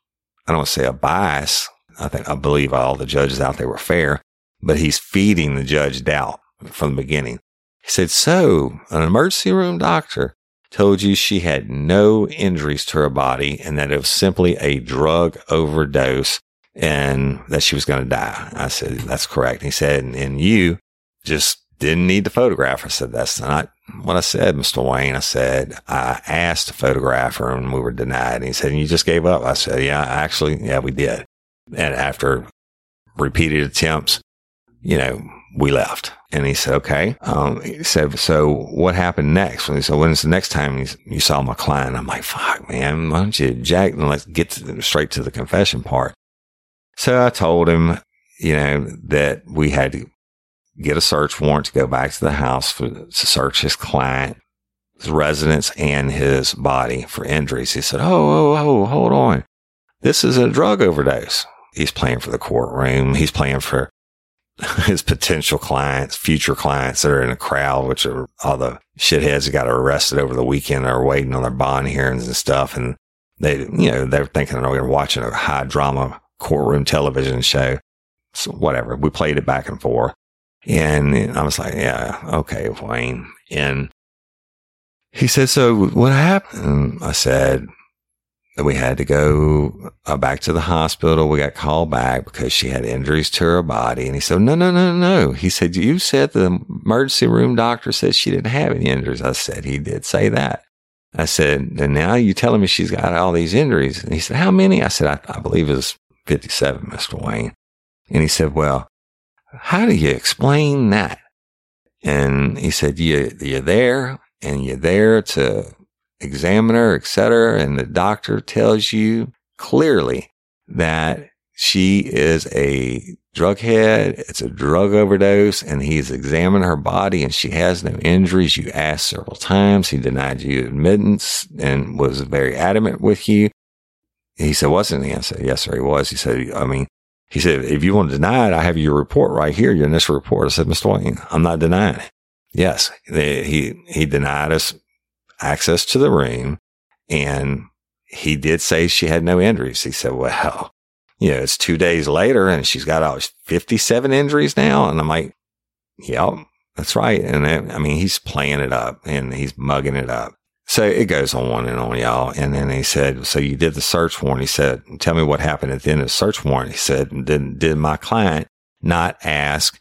I don't want to say a bias. I think, I believe all the judges out there were fair, but he's feeding the judge doubt from the beginning. He said, so an emergency room doctor told you she had no injuries to her body and that it was simply a drug overdose and that she was going to die. I said, that's correct. He said, and you just didn't need the photograph. I said, that's not what I said, Mr. Wayne. I said, I asked to photograph her and we were denied. And he said, you just gave up. I said, yeah, actually, yeah, we did. And after repeated attempts, you know, we left. And he said, okay. Um, he said, so what happened next? And he said, when's the next time you, saw my client? I'm like, fuck, man, why don't you jack and let's get to, straight to the confession part. So I told him, you know, that we had to get a search warrant to go back to the house for, to search his client, his residence and his body for injuries. He said, Oh, oh, oh, hold on. This is a drug overdose. He's playing for the courtroom. He's playing for <laughs> his potential clients, future clients that are in a crowd, which are all the shitheads that got arrested over the weekend are waiting on their bond hearings and stuff. And they, you know, they're thinking oh, they're watching a high drama courtroom television show. So whatever. We played it back and forth. And I was like, yeah, okay, Wayne. And he said, so what happened? I said, we had to go uh, back to the hospital. We got called back because she had injuries to her body. And he said, no, no, no, no. He said, you said the emergency room doctor said she didn't have any injuries. I said, he did say that. I said, and now you're telling me she's got all these injuries. And he said, how many? I said, I, I believe it was 57, Mr. Wayne. And he said, well, how do you explain that? And he said, you, you're there and you're there to examiner, etc. And the doctor tells you clearly that she is a drug head. It's a drug overdose. And he's examined her body and she has no injuries. You asked several times. He denied you admittance and was very adamant with you. He said, wasn't he? I said, yes, sir, he was. He said, I mean, he said, if you want to deny it, I have your report right here, your initial report. I said, Mr. Wayne, I'm not denying it. Yes, they, he, he denied us access to the room and he did say she had no injuries. He said, well, <laughs> you know, it's two days later and she's got all 57 injuries now. And I'm like, yeah, that's right. And I mean, he's playing it up and he's mugging it up. So it goes on and on, y'all. And then he said, so you did the search warrant. He said, tell me what happened at the end of the search warrant. He said, did, did my client not ask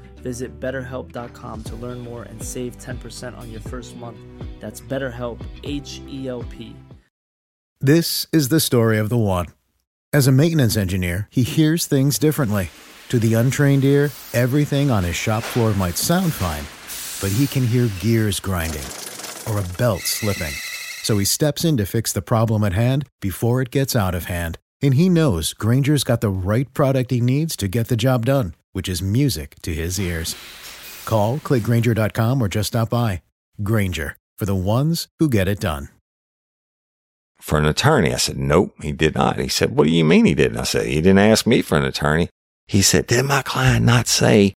Visit betterhelp.com to learn more and save 10% on your first month. That's BetterHelp, H E L P. This is the story of the one. As a maintenance engineer, he hears things differently. To the untrained ear, everything on his shop floor might sound fine, but he can hear gears grinding or a belt slipping. So he steps in to fix the problem at hand before it gets out of hand. And he knows Grainger's got the right product he needs to get the job done, which is music to his ears. Call, click grainger.com, or just stop by. Grainger, for the ones who get it done. For an attorney. I said, nope, he did not. He said, what do you mean he didn't? I said, he didn't ask me for an attorney. He said, did my client not say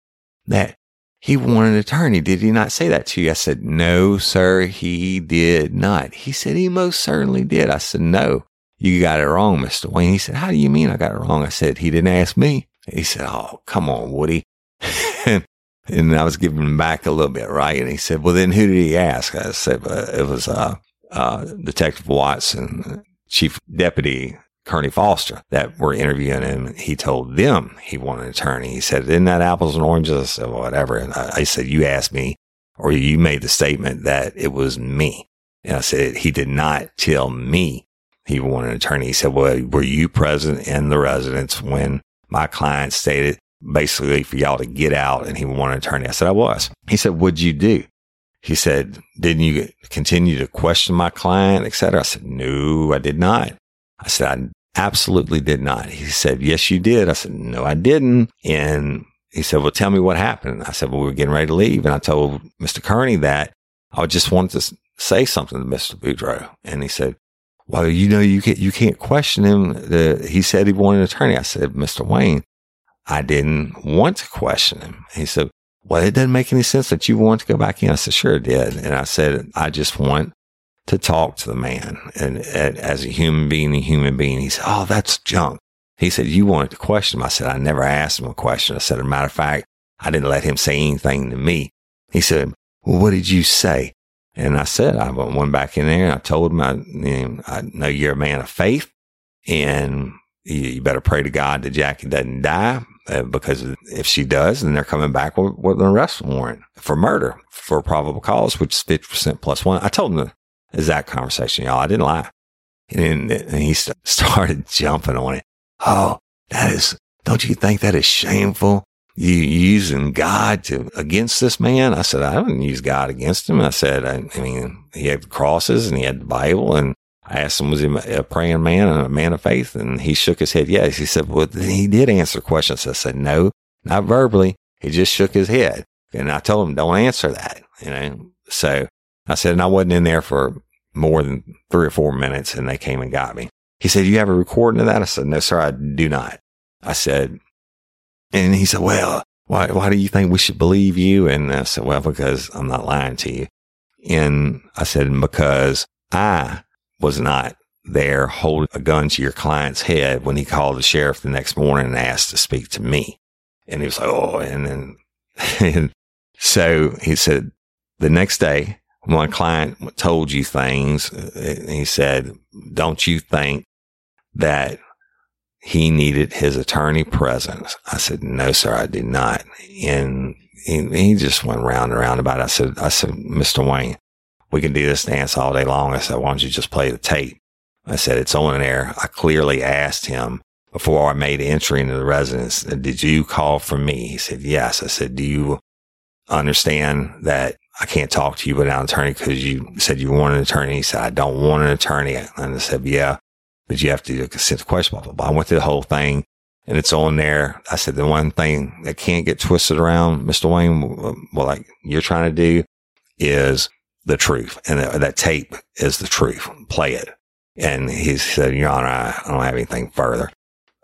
that he wanted an attorney. Did he not say that to you? I said, no, sir, he did not. He said, he most certainly did. I said, no, you got it wrong, Mr. Wayne. He said, how do you mean I got it wrong? I said, he didn't ask me. He said, oh, come on, Woody. <laughs> and I was giving him back a little bit, right? And he said, well, then who did he ask? I said, uh, it was, uh, uh, Detective Watson, Chief Deputy Kearney Foster that were interviewing him. He told them he wanted an attorney. He said, isn't that apples and oranges? I said, well, whatever. And I, I said, you asked me or you made the statement that it was me. And I said, he did not tell me he wanted an attorney. He said, well, were you present in the residence when my client stated basically for y'all to get out and he wanted an attorney? I said, I was. He said, what'd you do? He said, didn't you continue to question my client, et cetera? I said, no, I did not. I said, I absolutely did not. He said, yes, you did. I said, no, I didn't. And he said, well, tell me what happened. I said, well, we were getting ready to leave. And I told Mr. Kearney that I just wanted to say something to Mr. Boudreaux. And he said, well, you know, you can't, you can't question him. The, he said he wanted an attorney. I said, Mr. Wayne, I didn't want to question him. He said, well, it doesn't make any sense that you want to go back in. I said, sure it did. And I said, I just want to talk to the man and, and, as a human being, a human being. He said, Oh, that's junk. He said, You wanted to question him. I said, I never asked him a question. I said, As a matter of fact, I didn't let him say anything to me. He said, Well, what did you say? And I said, I went back in there and I told him, I, you know, I know you're a man of faith and you better pray to God that Jackie doesn't die uh, because if she does, then they're coming back with, with an arrest warrant for murder for probable cause, which is 50% plus one. I told him the exact conversation, y'all. I didn't lie. And, and he <laughs> started jumping on it. Oh, that is, don't you think that is shameful? You using God to against this man? I said, I didn't use God against him. I said, I, I mean, he had crosses and he had the Bible and I asked him, was he a praying man and a man of faith? And he shook his head. Yes. He said, well, he did answer questions. I said, no, not verbally. He just shook his head. And I told him, don't answer that, you know? So I said, and I wasn't in there for more than three or four minutes and they came and got me. He said, you have a recording of that? I said, no, sir, I do not. I said, and he said, well, why, why do you think we should believe you? And I said, well, because I'm not lying to you. And I said, because I was not there holding a gun to your client's head when he called the sheriff the next morning and asked to speak to me. And he was like, oh, and then, <laughs> and so he said, the next day, my client told you things, he said, don't you think that he needed his attorney present? I said, no, sir, I did not. And he, he just went round and round about it. I said, I said, Mr. Wayne, we can do this dance all day long. I said, why don't you just play the tape? I said, it's on there. I clearly asked him before I made entry into the residence, did you call for me? He said, yes. I said, do you understand that I can't talk to you without an attorney because you said you want an attorney? He said, I don't want an attorney. And I said, yeah, but you have to a consent question, blah, blah, blah. I went through the whole thing and it's on there. I said, the one thing that can't get twisted around, Mr. Wayne, well, like you're trying to do is the truth. And that, that tape is the truth. Play it. And he said, Your Honor, I, I don't have anything further.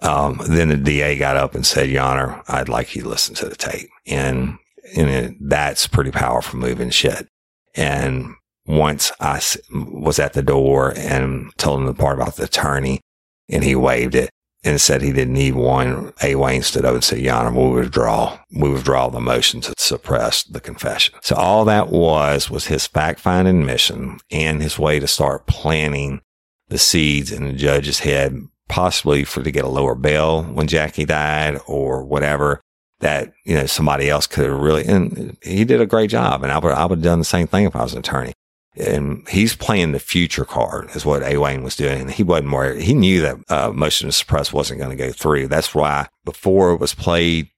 Um, then the DA got up and said, Your Honor, I'd like you to listen to the tape. And, and it, that's pretty powerful moving shit. And once I was at the door and told him the part about the attorney and he waived it, and said he didn't need one. A. Wayne stood up and said, Your Honor, we withdraw, we withdraw the motion to suppress the confession. So all that was, was his fact finding mission and his way to start planting the seeds in the judge's head, possibly for to get a lower bail when Jackie died or whatever that, you know, somebody else could have really, and he did a great job. And I would, I would have done the same thing if I was an attorney and he's playing the future card is what A. Wayne was doing. He wasn't worried. He knew that uh, motion to suppress wasn't going to go through. That's why before it was played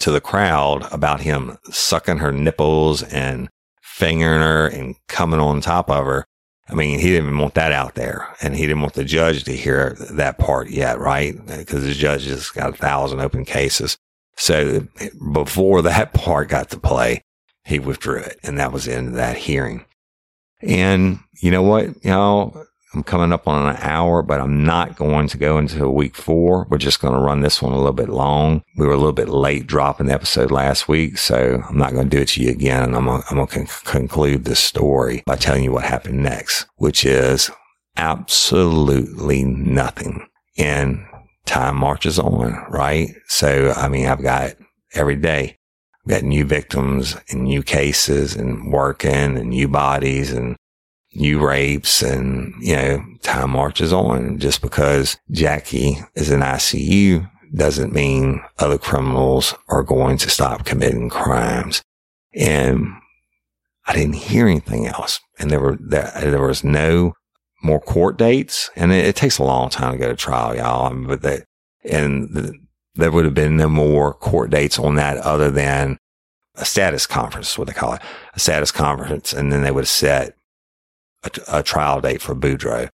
to the crowd about him sucking her nipples and fingering her and coming on top of her. I mean, he didn't want that out there and he didn't want the judge to hear that part yet, right? Because the judge has got a thousand open cases. So before that <laughs> part got to play, he withdrew it and that was the end of that hearing. And you know what? y'all? I'm coming up on an hour, but I'm not going to go into week four. We're just going to run this one a little bit long. We were a little bit late dropping the episode last week, so I'm not going to do it to you again. And I'm going to, I'm going to con- conclude this story by telling you what happened next, which is absolutely nothing. And time marches on, right? So, I mean, I've got every day got new victims and new cases and working and new bodies and new rapes and, you know, time marches on. Just because Jackie is in ICU doesn't mean other criminals are going to stop committing crimes. And I didn't hear anything else. And there were, there, there was no more court dates. And it, it, takes a long time to go to trial, y'all. But that, and the, there would have been no more court dates on that other than a status conference, what they call it, a status conference. And then they would have set a, a trial date for Boudreaux.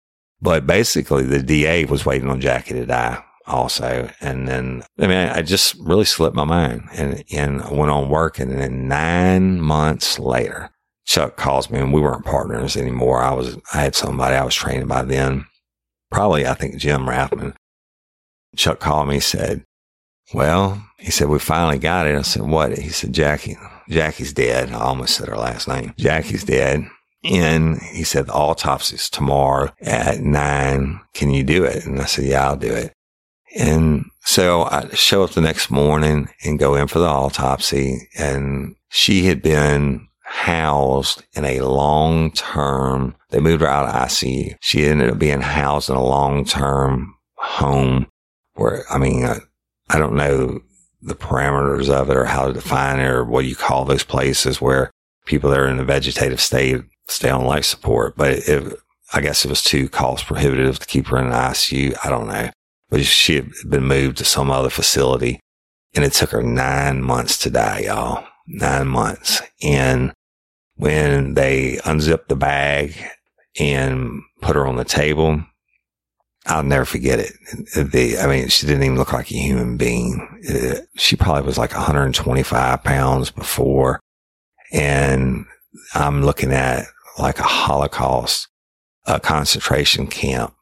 But basically the DA was waiting on Jackie to die also. And then, I mean, I just really slipped my mind and, and went on working. And then nine months later, Chuck calls me and we weren't partners anymore. I was, I had somebody I was training by then. Probably, I think Jim Rathman. Chuck called me, said, well, he said, we finally got it. I said, what? He said, Jackie, Jackie's dead. I almost said her last name. Jackie's dead. And he said, the autopsy's tomorrow at nine. Can you do it? And I said, yeah, I'll do it. And so I show up the next morning and go in for the autopsy. And she had been housed in a long term. They moved her out of ICU. She ended up being housed in a long term home where, I mean, I don't know the parameters of it or how to define it or what you call those places where people that are in a vegetative state stay on life support. But I guess it was too cost prohibitive to keep her in an ICU. I don't know. But she had been moved to some other facility and it took her nine months to die, y'all. Nine months. And when they unzipped the bag and put her on the table, I'll never forget it. The, I mean, she didn't even look like a human being. It, she probably was like 125 pounds before. And I'm looking at like a Holocaust, a concentration camp,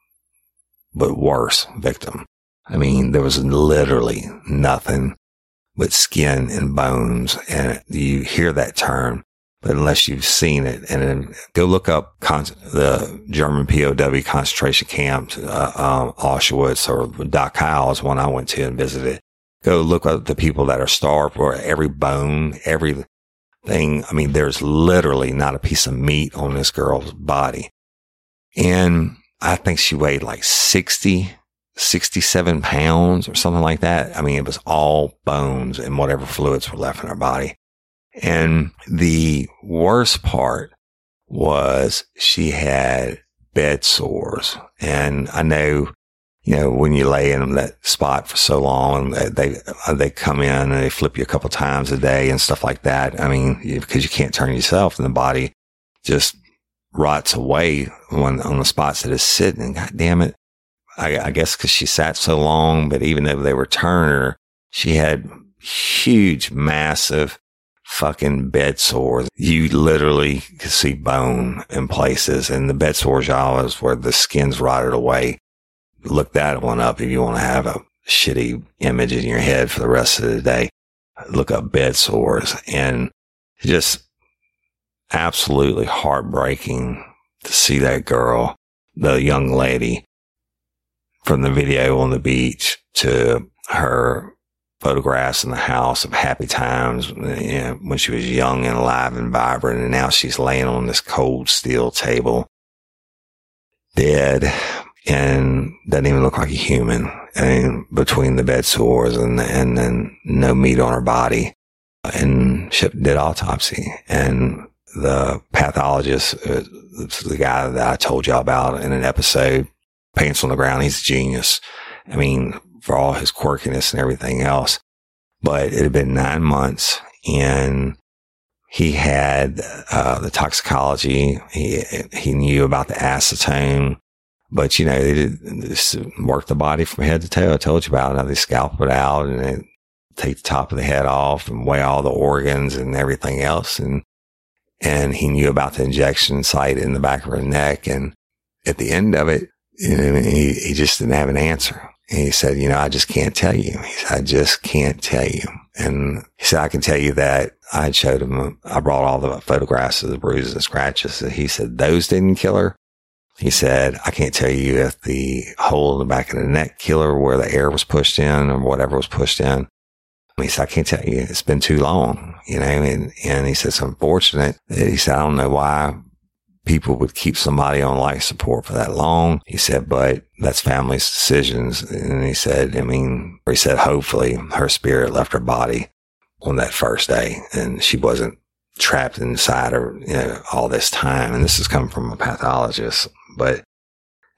but worse victim. I mean, there was literally nothing but skin and bones. And you hear that term but unless you've seen it and then go look up con- the German POW concentration camps, uh, um, Auschwitz or Dachau is one I went to and visited. Go look at the people that are starved where every bone, everything. I mean, there's literally not a piece of meat on this girl's body. And I think she weighed like 60, 67 pounds or something like that. I mean, it was all bones and whatever fluids were left in her body. And the worst part was she had bed sores. And I know, you know, when you lay in that spot for so long, they, uh, they come in and they flip you a couple times a day and stuff like that. I mean, because you can't turn yourself and the body just rots away when, on the spots that it's sitting. God damn it. I, I guess because she sat so long, but even though they were turning her, she had huge, massive fucking bed sores. You literally could see bone in places and the bed sores y'all is where the skin's rotted away. Look that one up if you want to have a shitty image in your head for the rest of the day. Look up bed sores and just absolutely heartbreaking to see that girl, the young lady from the video on the beach to her photographs in the house of happy times you know, when she was young and alive and vibrant. And now she's laying on this cold steel table, dead and doesn't even look like a human. And between the bed sores and, and then no meat on her body and she did autopsy and the pathologist, uh, the guy that I told you about in an episode, pants on the ground. He's a genius. I mean, for all his quirkiness and everything else. But it had been nine months and he had uh, the toxicology. He he knew about the acetone, but you know they did work the body from head to toe. I told you about it. Now They scalp it out and they take the top of the head off and weigh all the organs and everything else. And and he knew about the injection site in the back of her neck. And at the end of it, you know, he, he just didn't have an answer. And he said, you know, I just can't tell you. He said, I just can't tell you. And he said, I can tell you that I showed him, uh, I brought all the photographs of the bruises and scratches. And he said, those didn't kill her. He said, I can't tell you if the hole in the back of the neck killed her where the air was pushed in or whatever was pushed in. He said, I can't tell you. It's been too long, you know, and, and he said, it's unfortunate. He said, I don't know why people would keep somebody on life support for that long. He said, but that's family's decisions. And he said, I mean, he said, hopefully her spirit left her body on that first day and she wasn't trapped inside her, you know, all this time. And this is coming from a pathologist, but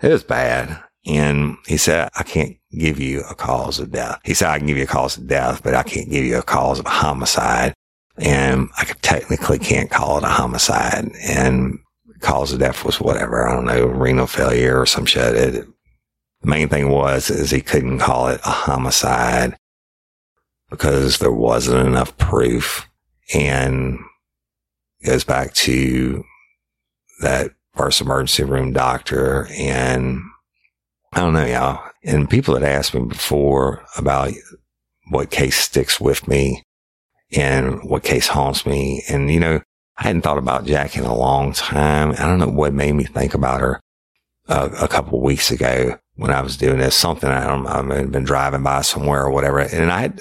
it was bad. And he said, I can't give you a cause of death. He said, I can give you a cause of death, but I can't give you a cause of homicide. And I technically can't call it a homicide. And cause of death was whatever. I don't know, renal failure or some shit. It, the main thing was is he couldn't call it a homicide because there wasn't enough proof and goes back to that first emergency room doctor and I don't know, y'all. And people had asked me before about what case sticks with me and what case haunts me. And, you know, I hadn't thought about Jack in a long time. I don't know what made me think about her uh, a couple weeks ago when I was doing this. Something I don't know, I've been driving by somewhere or whatever. And I had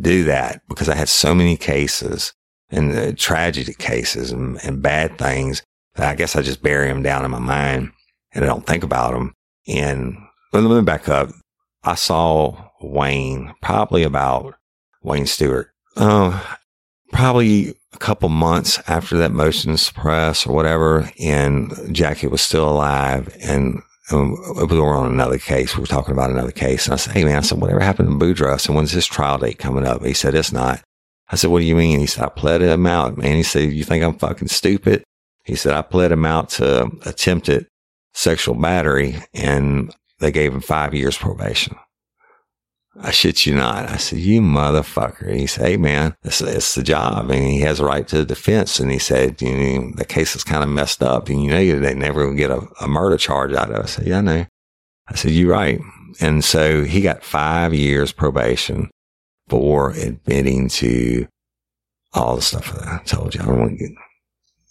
do that because I had so many cases and uh, tragedy cases and, and bad things I guess I just bury them down in my mind and I don't think about them. And let me back up. I saw Wayne probably about Wayne Stewart. Uh, probably a couple months after that motion to suppress or whatever, and Jackie was still alive, and um, we were on another case. We were talking about another case, and I said, "Hey man," I said, "Whatever happened to Boudreaux?" And when's his trial date coming up? He said, "It's not." I said, "What do you mean?" He said, "I pled him out, man." He said, "You think I'm fucking stupid?" He said, "I pled him out to attempted sexual battery, and they gave him five years probation." I shit you not. I said, you motherfucker. He said, hey man, it's, it's the job and he has a right to defense. And he said, you know, the case is kind of messed up and you know, they never get a, a murder charge out of it. I said, yeah, I know. I said, you're right. And so he got five years probation for admitting to all the stuff that I told you. I don't want to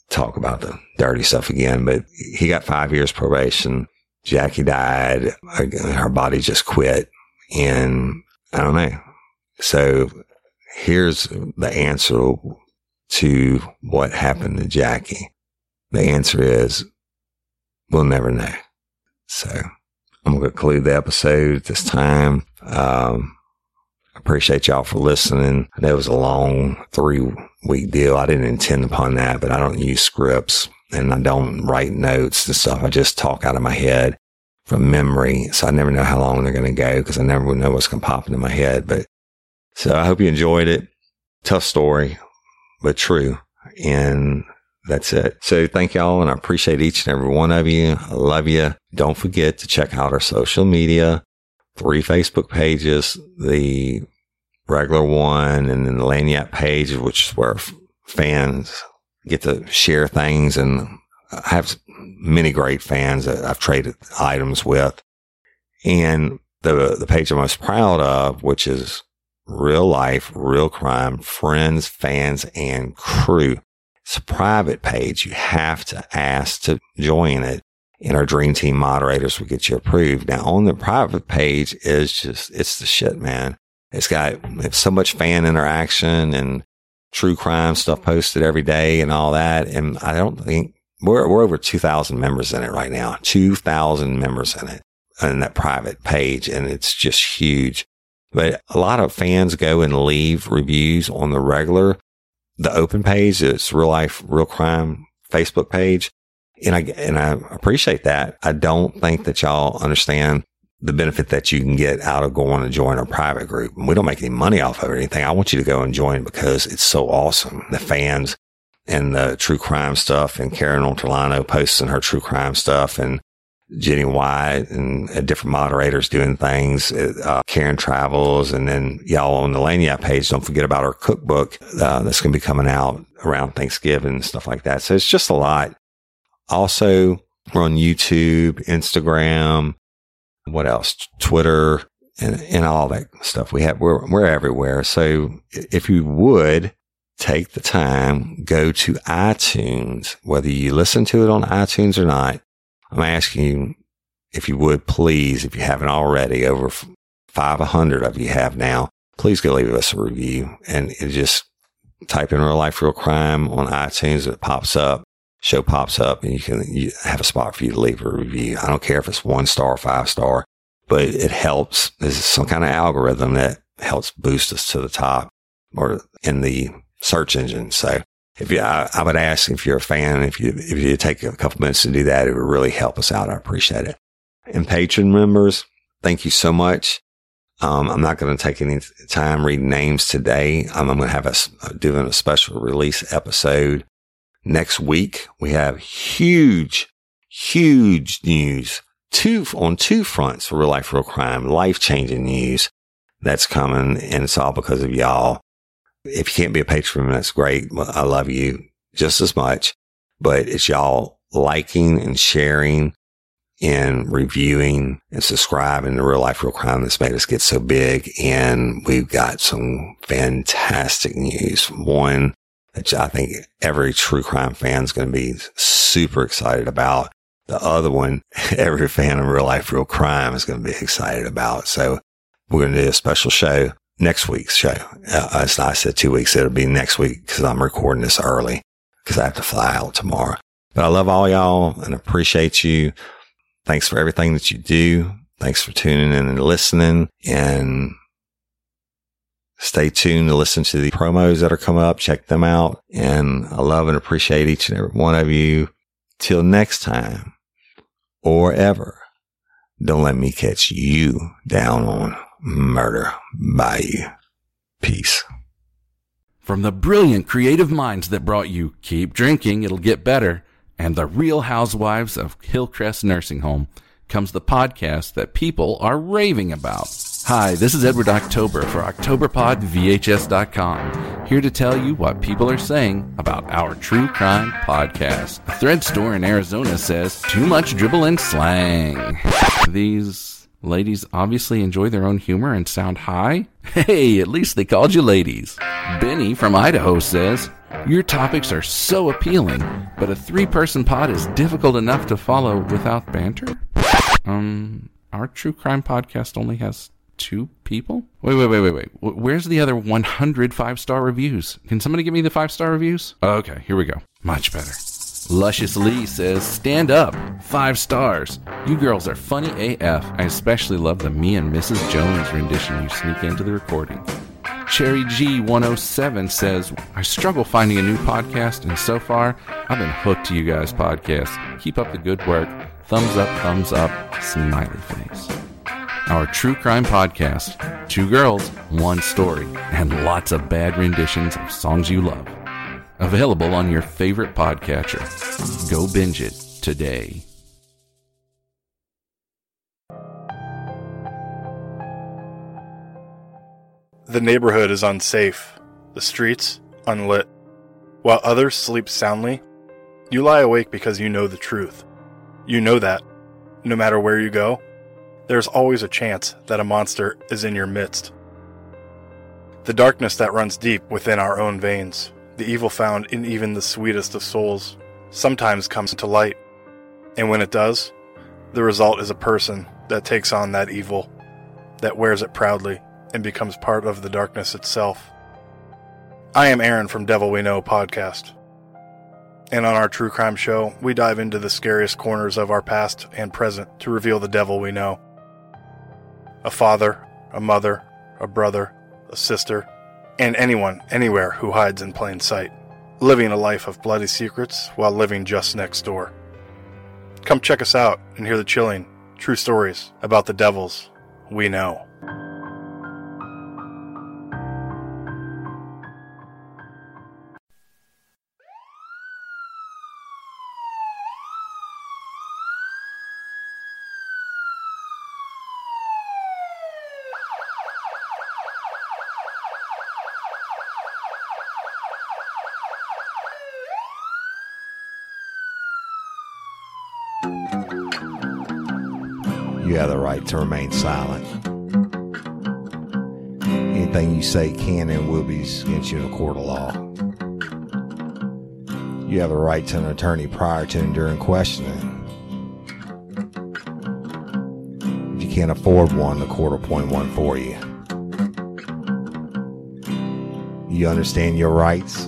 talk about the dirty stuff again, but he got five years probation. Jackie died. Her body just quit and I don't know. So here's the answer to what happened to Jackie. The answer is we'll never know. So I'm going to conclude the episode at this time. Um, Appreciate y'all for listening. I know it was a long three week deal. I didn't intend upon that, but I don't use scripts and I don't write notes and stuff. I just talk out of my head from memory. So I never know how long they're going to go because I never know what's going to pop into my head. But so I hope you enjoyed it. Tough story, but true. And that's it. So thank y'all. And I appreciate each and every one of you. I love you. Don't forget to check out our social media, three Facebook pages, the regular one and then the Lagniappe page, which is where fans get to share things and have many great fans that I've traded items with. And the, the page I'm most proud of, which is real life, real crime, friends, fans, and crew. It's a private page. You have to ask to join it. And our dream team moderators will get you approved. Now on the private page is just, it's the shit, man. It's got it's so much fan interaction and true crime stuff posted every day and all that. And I don't think we're, we're over 2000 members in it right now, 2000 members in it in that private page. And it's just huge. But a lot of fans go and leave reviews on the regular, the open page. It's real life, real crime Facebook page. And I, and I appreciate that. I don't think that y'all understand the benefit that you can get out of going and join a private group. And We don't make any money off of it or anything. I want you to go and join because it's so awesome. The fans and the true crime stuff and Karen Ortolano posting her true crime stuff and Jenny White and uh, different moderators doing things. Uh, Karen travels and then y'all on the Lagniappe page. Don't forget about our cookbook uh, that's going to be coming out around Thanksgiving and stuff like that. So it's just a lot. Also, we're on YouTube, Instagram, what else? Twitter and, and all that stuff. We have, we're, we're everywhere. So if you would take the time, go to iTunes, whether you listen to it on iTunes or not, I'm asking you if you would please, if you haven't already, over 500 of you have now, please go leave us a review and just type in real life, real crime on iTunes. It pops up, show pops up and you can you have a spot for you to leave a review. I don't care if it's one star, five star, but it helps. There's some kind of algorithm that helps boost us to the top or in the search engine. So if you, I, I, would ask if you're a fan, if you, if you take a couple minutes to do that, it would really help us out. I appreciate it. And patron members, thank you so much. Um, I'm not going to take any time reading names today. I'm going to have us doing a special release episode next week. We have huge, huge news two on two fronts for real life, real crime, life changing news that's coming. And it's all because of y'all. If you can't be a patron, that's great. I love you just as much, but it's y'all liking and sharing and reviewing and subscribing to real life, real crime that's made us get so big. And we've got some fantastic news. One that I think every true crime fan is going to be super excited about. The other one, <laughs> every fan of real life, real crime is going to be excited about. So we're going to do a special show next week's show. Uh, as I said two weeks, it'll be next week because I'm recording this early because I have to fly out tomorrow. But I love all y'all and appreciate you. Thanks for everything that you do. Thanks for tuning in and listening and stay tuned to listen to the promos that are coming up. Check them out. And I love and appreciate each and every one of you. Till next time or ever, don't let me catch you down on murder bayou. Peace. From the brilliant creative minds that brought you Keep Drinking, It'll Get Better, and the Real Housewives of Hillcrest Nursing Home comes the podcast that people are raving about. Hi, this is Edward October for OctoberPodVHS.com, here to tell you what people are saying about our true crime podcast. A thread store in Arizona says, too much dribble and slang. These ladies obviously enjoy their own humor and sound high. <laughs> Hey, at least they called you ladies. Benny from Idaho says, your topics are so appealing, but a three person pod is difficult enough to follow without banter? Um, our true crime podcast only has two people? Wait, wait, wait, wait, wait. Where's the other 100 five star reviews? Can somebody give me the five star reviews? Okay, here we go. Much better. Luscious Lee says, Stand up. Five stars. You girls are funny AF. I especially love the me and Mrs. Jones rendition you sneak into the recording. Cherry G107 says, I struggle finding a new podcast, and so far, I've been hooked to you guys' podcast. Keep up the good work. Thumbs up, thumbs up, smiley face. Our true crime podcast Two girls, one story, and lots of bad renditions of songs you love. Available on your favorite podcatcher. Go binge it today. The neighborhood is unsafe, the streets unlit. While others sleep soundly, you lie awake because you know the truth. You know that, no matter where you go, there's always a chance that a monster is in your midst. The darkness that runs deep within our own veins, the evil found in even the sweetest of souls, sometimes comes to light. And when it does, the result is a person that takes on that evil, that wears it proudly, and becomes part of the darkness itself. I am Aaron from Devil We Know podcast. And on our true crime show, we dive into the scariest corners of our past and present to reveal the devil we know. A father, a mother, a brother, a sister, and anyone, anywhere who hides in plain sight, living a life of bloody secrets while living just next door. Come check us out and hear the chilling, true stories about the devils we know. To remain silent. Anything you say can and will be against you in a court of law. You have a right to an attorney prior to and during questioning. If you can't afford one, the court will appoint one for you. You understand your rights?